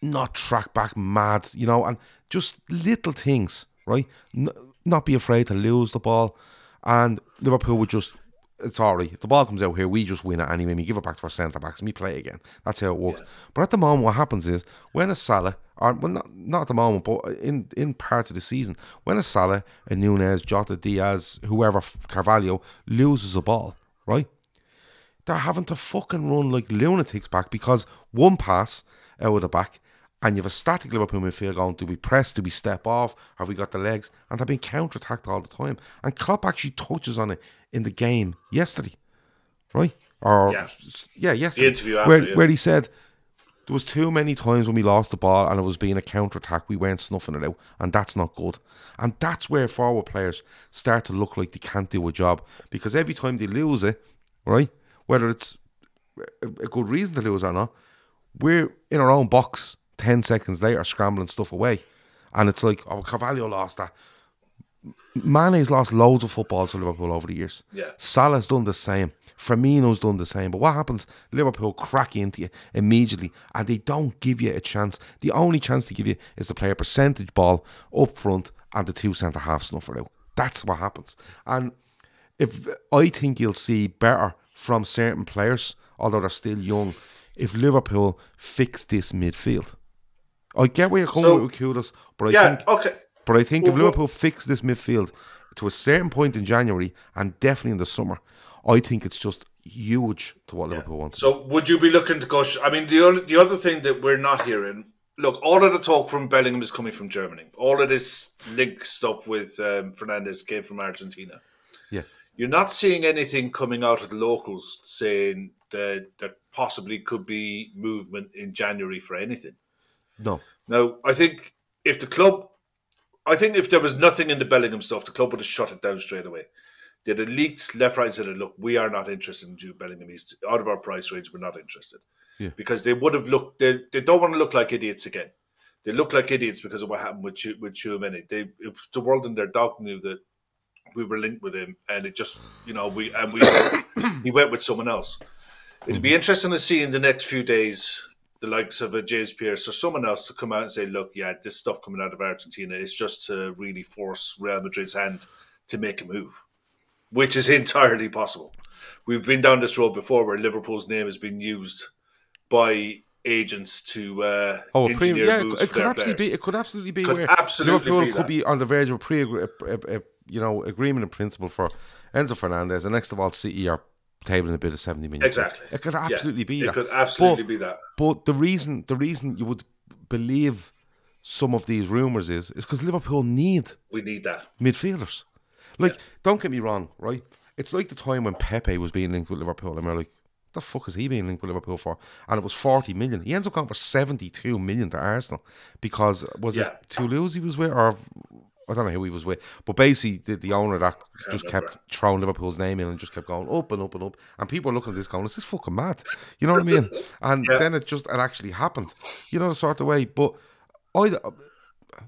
not track back mad, you know, and just little things, right? N- not be afraid to lose the ball. And Liverpool would just, it's all right. If the ball comes out here, we just win it anyway. We give it back to our centre backs and we play again. That's how it works. But at the moment, what happens is when a Salah, or well, not, not at the moment, but in, in parts of the season, when a Salah, a Núñez, Jota, Diaz, whoever, Carvalho, loses a ball, right? They're having to fucking run like lunatics back because one pass out of the back and you have a static Liverpool midfield going, do we press, do we step off, have we got the legs? And they're being counter-attacked all the time. And Klopp actually touches on it in the game yesterday, right? Or, Yeah. yeah, yesterday. interview after, where, yeah. where he said, there was too many times when we lost the ball and it was being a counter-attack, we weren't snuffing it out, and that's not good. And that's where forward players start to look like they can't do a job because every time they lose it, right, whether it's a good reason to lose or not, we're in our own box 10 seconds later scrambling stuff away. And it's like, oh, Carvalho lost that. Mane's lost loads of footballs to Liverpool over the years. Yeah. Salah's done the same. Firmino's done the same. But what happens? Liverpool crack into you immediately and they don't give you a chance. The only chance they give you is to play a percentage ball up front and the two centre halves snuff it out. That's what happens. And if I think you'll see better from certain players, although they're still young, if Liverpool fix this midfield. I get where you're coming So- with Kudus, but I yeah, think okay. but I think if Well, well- Liverpool fix this midfield to a certain point in January and definitely in the summer, I think it's just huge to what Liverpool wants. So would you be looking to go? sh- I mean, the only, the other thing that we're not hearing. Look, all of the talk from Bellingham is coming from Germany. All of this link stuff with um, Fernandez came from Argentina. yeah, You're not seeing anything coming out of the locals saying that there possibly could be movement in January for anything. no, Now, I think if the club, I think if there was nothing in the Bellingham stuff, the club would have shut it down straight away. They'd have leaked left, right, and center. Look, we are not interested in Jude Bellingham. He's out of our price range. We're not interested. Yeah. Because they would have looked. They, they don't want to look like idiots again. They look like idiots because of what happened with with Tchouaméni. They the world and their dog knew that we were linked with him, and it just you know we and we [COUGHS] he went with someone else. It'd be interesting to see in the next few days the likes of a James Pearce or someone else to come out and say, "Look, yeah, this stuff coming out of Argentina is just to really force Real Madrid's hand to make a move," which is [LAUGHS] entirely possible. We've been down this road before where Liverpool's name has been used by agents to uh, Oh, pre- yeah, it, moves it for could absolutely be. It could absolutely be Could where absolutely Liverpool be could be on the verge of a pre, a, a, a, you know, agreement in principle for Enzo Fernandez, and next of all, City are tabling a bit of seventy million. Exactly. It could Yeah, absolutely be It that. could absolutely But- be that. But the reason, the reason you would believe some of these rumors is, is because Liverpool need We need that. midfielders. Like, don't get me wrong, right? It's like the time when Pepe was being linked with Liverpool, and we're like, what the fuck is he being linked with Liverpool for? And it was 40 million. He ends up going for 72 million to Arsenal because, was Yeah. it Toulouse he was with, or I don't know who he was with, but basically, the, the owner of that just kept throwing Liverpool's name in and just kept going up and up and up. And people are looking at this going, this is fucking mad. You know what I mean? [LAUGHS] And Yeah. then it just, it actually happened. You know, the sort of way. But I,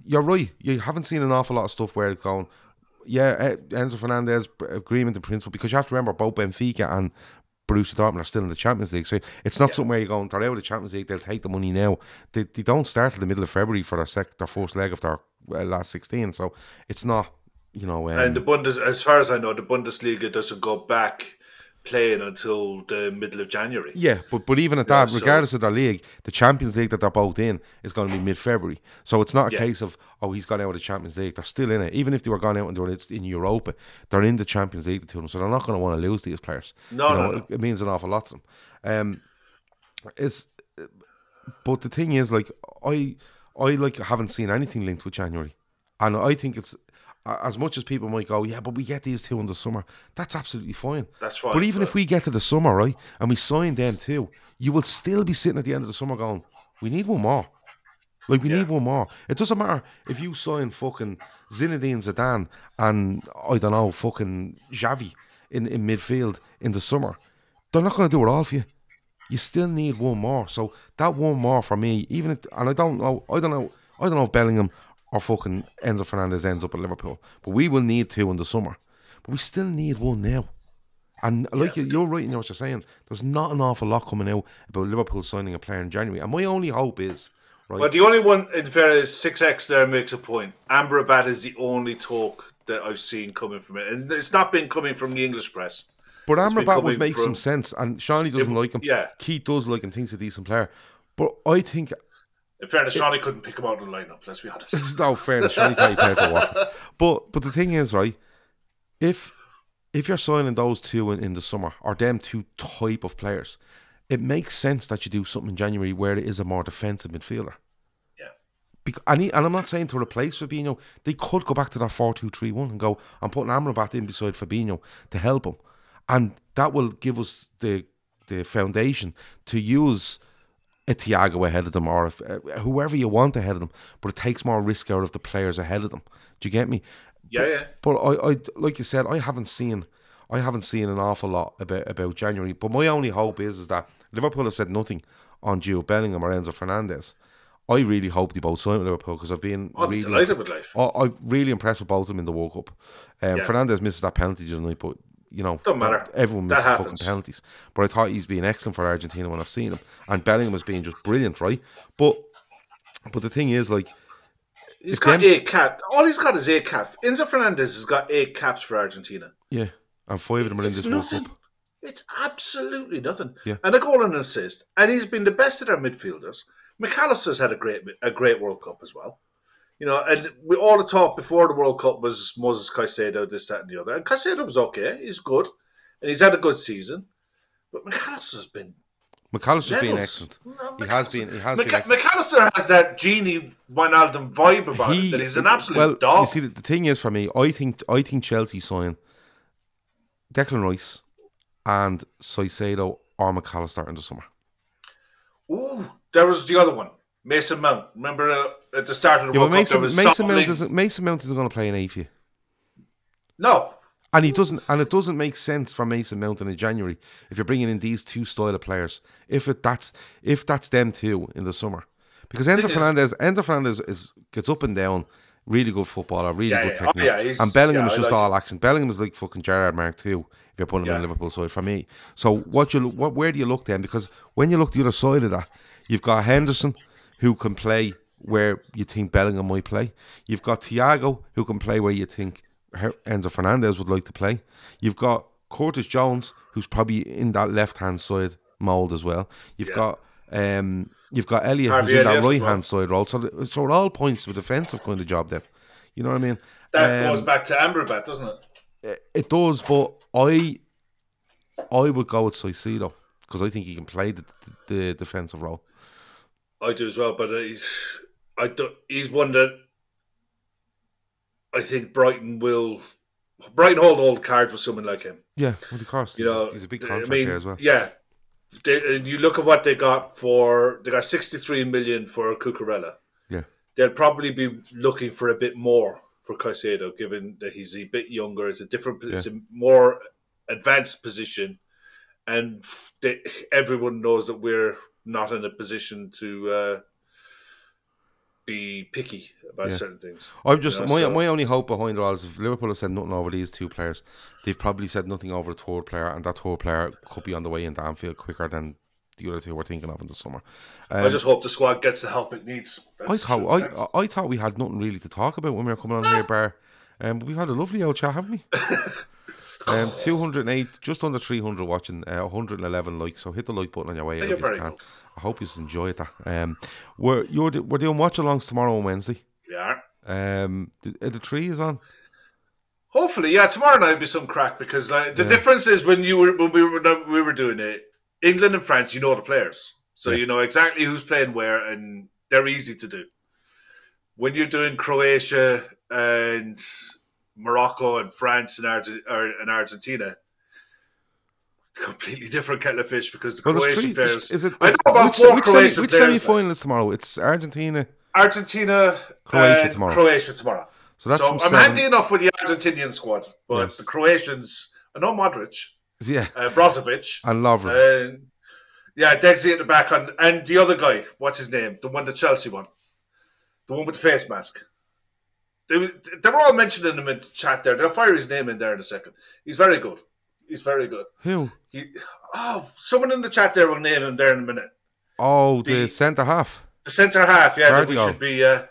you're right. You haven't seen an awful lot of stuff where it's going, yeah, Enzo Fernandez agreement in principle because you have to remember both Benfica and Borussia Dortmund are still in the Champions League, so it's not something where you're going. They're out of the Champions League. They'll take the money now. They, they don't start in the middle of February for their sec, their first leg of their uh, last sixteen, so it's not you know. Um, And the Bundes, as far as I know, the Bundesliga doesn't go back playing until the middle of January. Yeah, but but even at Yeah, that, so- regardless of their league, the Champions League that they're both in is going to be mid February. So it's not a Yeah. case of oh he's gone out of the Champions League. They're still in it. Even if they were gone out and they were in Europa, they're in the Champions League the two of them. So they're not going to want to lose these players. No, You no, know, no. It, it means an awful lot to them. Um, is but the thing is, like I I like haven't seen anything linked with January, and I think it's. As much as people might go, yeah, but we get these two in the summer. That's absolutely fine. That's fine, But even if we get to the summer, right, and we sign them too, you will still be sitting at the end of the summer going, we need one more. Like, we need one more. It doesn't matter if you sign fucking Zinedine Zidane and, I don't know, fucking Xavi in, in midfield in the summer. They're not going to do it all for you. You still need one more. So that one more for me, even if, and I don't know, I don't know, I don't know if Bellingham or fucking Enzo Fernandez ends up at Liverpool, but we will need two in the summer. But we still need one now. And like you, you're right in what you're saying. There's not an awful lot coming out about Liverpool signing a player in January. And my only hope is, right? Well, the only one in fairness, six X there makes a point. Amrabat is the only talk that I've seen coming from it, and it's not been coming from the English press. But Amrabat would make from- some sense, and Shawnee doesn't Yeah, like him. yeah. Keith does like him, thinks he's a decent player. But I think In fairness, Shawnee couldn't pick him out of the lineup. Let's be honest. This [LAUGHS] is no fairness. Shawnee he played for Watford. But but the thing is, right? If if you're signing those two in, in the summer or them two type of players, it makes sense that you do something in January where it is a more defensive midfielder. Yeah. Because, and, he, and I'm not saying to replace Fabinho. They could go back to that 4 2 3 1 and go, I'm putting Amrabat in beside Fabinho to help him. And that will give us the the foundation to use a Thiago ahead of them or if, uh, whoever you want ahead of them. But it takes more risk out of the players ahead of them. Do you get me? Yeah, yeah. But I, I, like you said, I haven't seen, I haven't seen an awful lot about about January. But my only hope is is that Liverpool have said nothing on Jude Bellingham or Enzo Fernandez. I really hope they both sign with Liverpool because I've been I'm really, delighted with life. I, I'm really impressed with both of them in the World Cup. Um, Yeah. Fernandez misses that penalty tonight, but you know, Don't matter. Everyone misses fucking penalties. But I thought he's been excellent for Argentina when I've seen him, and Bellingham has been just brilliant, right? But but the thing is, like, He's got them- eight caps. All he's got is eight caps. Enzo Fernandez has got eight caps for Argentina. yeah, and five of them are in this World. Cup. It's absolutely nothing. Yeah. And a goal and an assist. And he's been the best of our midfielders. McAllister's had a great a great World Cup as well. You know, and we all the talk before the World Cup was Moses Caicedo, this, that, and the other. And Caicedo was okay. He's good. And he's had a good season. But McAllister's been McAllister's been excellent. No, He has McAllister- been. He has Mc- been excellent. McAllister has that Gini Wijnaldum vibe about it. That he's an absolute well, dog. You see, the, thing is for me, I think I think Chelsea sign Declan Rice and Caicedo or McAllister in the summer. Ooh, there was the other one. Mason Mount. Remember uh, at the start of the Yeah, World Cup, there Mason, was Mason Mount isn't Mason Mount isn't going to play an for you. No, And he doesn't, and it doesn't make sense for Mason Mount in January if you're bringing in these two style of players. If it that's if that's them two in the summer, because Enzo Fernandez, Enzo Fernandez is gets up and down, really good footballer, really Yeah, good yeah. Oh, technique, yeah, and Bellingham is just like all action. Bellingham is like fucking Gerrard Mark two. If you're putting him in Liverpool side for me, so what you look- what where do you look then? Because when you look the other side of that, you've got Henderson who can play where you think Bellingham might play. You've got Thiago who can play where you think Enzo Fernandez would like to play. You've got Curtis Jones who's probably in that left hand side mold as well. You've Yeah. got um, you've got Elliott Harvey who's in that right well. hand side role. So, so it all points to a defensive kind of job there. You know what I mean? That Um, goes back to Amrabat, doesn't it? it does, but I I would go with Caicedo because I think he can play the, the, the defensive role. I do as well, but uh, he's I do, he's one that I think Brighton will Brighton hold old cards with someone like him. Yeah, what the cost? You he's, know, he's a big I contract mean, as well. Yeah, they, and you look at what they got for they got sixty three million for Cucurella. Yeah, They'll probably be looking for a bit more for Caicedo, given that he's a bit younger. It's a different, it's a more advanced position, and they, everyone knows that we're not in a position to uh, be picky about Yeah. certain things. I'm just You know, my so- my only hope behind it all is if Liverpool have said nothing over these two players, they've probably said nothing over the third player, and that third player could be on the way into Anfield quicker than the other two we're thinking of in the summer. Um, I just hope the squad gets the help it needs. I thought true. I, I thought we had nothing really to talk about when we were coming on here, Bar. Um, we've had a lovely old chat, haven't we? [LAUGHS] [SIGHS] um, 208, just under 300 watching, uh, 111 likes. So hit the like button on your way out you're if you very can. I hope you enjoyed that. Um, we're you're we're doing watch alongs tomorrow on Wednesday. yeah. Um, the, the tree is on. Hopefully, yeah. Tomorrow night will be some crack because like the difference is when you were when we were when we were doing it, England and France, you know the players, so Yeah. you know exactly who's playing where, and they're easy to do. When you're doing Croatia and Morocco and France and, Arge- or, and Argentina, completely different kettle of fish because the Well, Croatian three. players. Is it? I know about which, four which, Croatian semi, which players. like semi-final is tomorrow? It's Argentina. Argentina, Croatia and tomorrow. Croatia tomorrow. So that's so I'm seven- handy enough with the Argentinian squad, but Yes. the Croatians, I know Modric, Yeah, uh, Brozovic, and Lovren. and yeah, Dexy at the back, on, and the other guy, what's his name? The one, the Chelsea one, the one with the face mask. They, were- they were all mentioning him in the chat there. They'll fire his name in there in a second. He's very good. He's very good. Who? He, oh, someone in the chat there will name him there in a minute. Oh, the, The- centre half. The centre half, yeah, that we should be. Uh,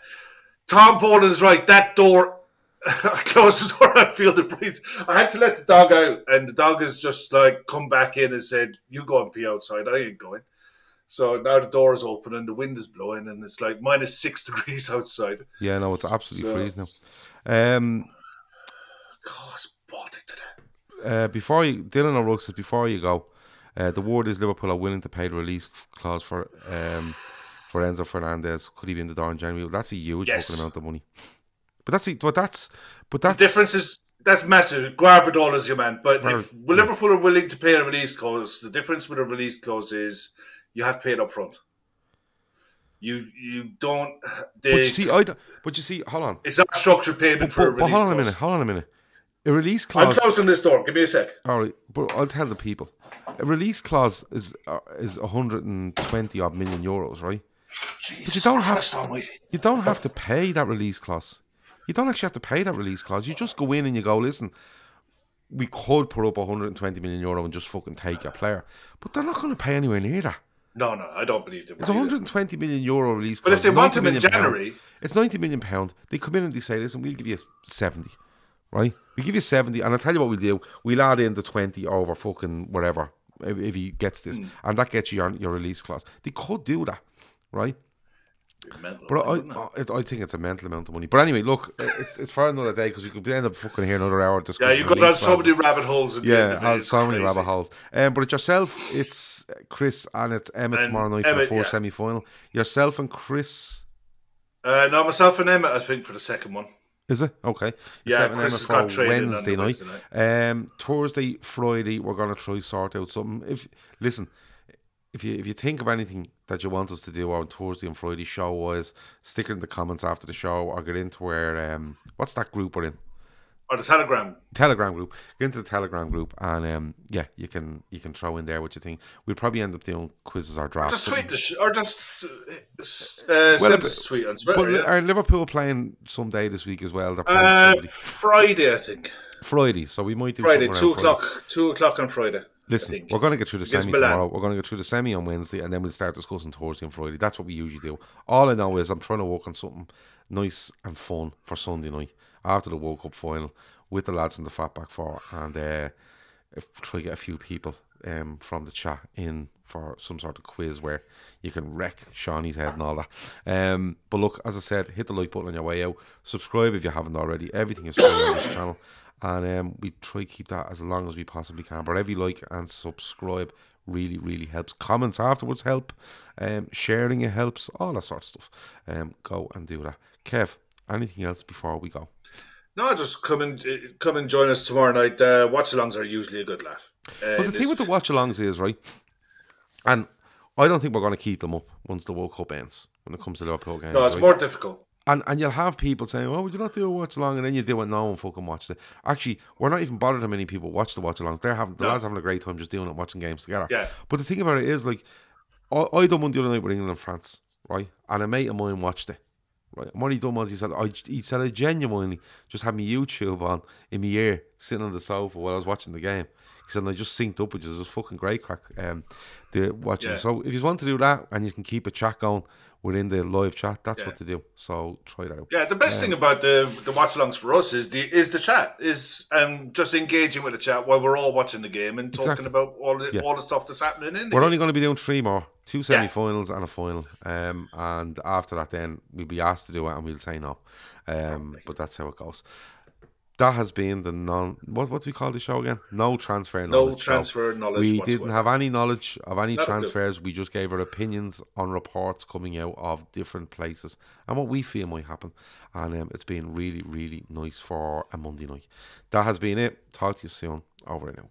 Tom Boland's right. That door, [LAUGHS] I closed the door. I feel the breeze. I had to let the dog out, and the dog has just like come back in and said, "You go and pee outside. I ain't going." So now the door is open and the wind is blowing, and it's like minus six [LAUGHS] degrees outside. Yeah, no, it's absolutely So- freezing now. Um, it's Baltic today. uh, before you, Dylan O'Rourke says, before you go, uh, the word is Liverpool are willing to pay the release clause for um, for Enzo Fernandez. Could he be in the door in January? That's a huge Yes. fucking amount of money. But that's but that's but that's The difference is that's massive. Gvardiol is your man, but Well, if Liverpool are willing to pay a release clause, the difference with a release clause is you have to pay up front. You you don't. They, But you see, I don't- but you see, hold on. it's not structured payment But, for a but, but hold on a clause. minute. Hold on a minute. A release clause. I'm closing this door. Give me a sec. All right, but I'll tell the people. A release clause is uh, is 120 odd million euros, right? Jesus you don't have- Christ Almighty. You don't have to pay that release clause. You don't actually have to pay that release clause. You just go in and you go, listen, we could put up 120 million euro and just fucking take a player, but they're not going to pay anywhere near that. No, no, I don't believe them. It's 120 million euro release. But if they want him in pound. January- it's 90 million pound. They come in and they say, listen, we'll give you 70, right? We give you 70, and I'll tell you what we'll do. We'll add in the 20 over fucking whatever if, if he gets this, hmm. and that gets you your, your release clause. They could do that, right? But I, it? I, it, I think it's a mental amount of money. But anyway, look, it's it's for another day because we could end up fucking here another hour. yeah, you got release on so many rabbit holes. In the end Yeah, uh, so many rabbit holes. Um, but it's yourself, it's Chris, and it's Emma And tomorrow night for the fourth yeah. semi final. Yourself and Chris, Uh, no, myself and Emma, I think, for the second one. is it okay? Yeah, Chris has got for training on Wednesday night. Wednesday Um, Thursday, Friday, we're gonna try sort out something. If listen, if you if you think of anything that you want us to do on Thursday and Friday show wise, stick it in the comments after the show or get into where um what's that group we're in? or the Telegram. Telegram group. Get into the Telegram group, and um, yeah, you can you can throw in there what you think. We'll probably end up doing quizzes or drafts. Just tweet the sh- or just uh, uh, Well, send us a tweet on But Twitter. yeah. are Liverpool playing someday this week as well? Uh. Friday, I think. Friday, so we might do Friday, two around Friday. o'clock. Two o'clock on Friday. Listen, we're going to get through the semi Milan. tomorrow. We're going to get through the semi on Wednesday, and then we'll start discussing Thursday and Friday. That's what we usually do. All I know is I'm trying to work on something nice and fun for Sunday night after the World Cup final with the lads from the Fatback Four, and uh, try to get a few people um, from the chat in for some sort of quiz where you can wreck Shawnee's head and all that. Um, but look, as I said, hit the like button on your way out. Subscribe if you haven't already. Everything is free on this channel. And um, we try to keep that as long as we possibly can. But every like and subscribe really, really helps. Comments afterwards help. Um, sharing it helps. All that sort of stuff. Um, go and do that. Kev, anything else before we go? No, just come and uh, come and join us tomorrow night. Uh, watch alongs are usually a good laugh. Uh, But the thing with the watch alongs is, right, and I don't think we're going to keep them up once the World Cup ends when it comes to Liverpool games. no, it's right? more difficult. And and you'll have people saying, "Oh, would you not do a watch along?" And then you do it. No one fucking watched it. Actually, we're not even bothered how many people watch the watch alongs. They're having the No. lads having a great time just doing it, watching games together. Yeah. But the thing about it is, like, I, I done one the other night with England and France, right? And a mate of mine watched it. Right, and what he done was he said, I, he said I genuinely just had my YouTube on in my ear, sitting on the sofa while I was watching the game. He said, and I just synced up, which is just fucking great crack. Um, the watching. Yeah. So if you want to do that and you can keep a chat going within the live chat, that's Yeah. what to do. So try that out. Yeah, the best thing about the the watch alongs for us is the is the chat is um just engaging with the chat while we're all watching the game and talking Exactly. about all the Yeah. all the stuff that's happening in. We're game. only going to be doing three more, two semi-finals and a final. Um, and after that, then we'll be asked to do it, and we'll say no. Um, but that's how it goes. That has been the non. What what do we call the show again? No transfer No knowledge. show. transfer knowledge We whatsoever. didn't have any knowledge of any Not transfers. We just gave our opinions on reports coming out of different places and what we feel might happen. And um, it's been really, really nice for a Monday night. That has been it. Talk to you soon. Over and out.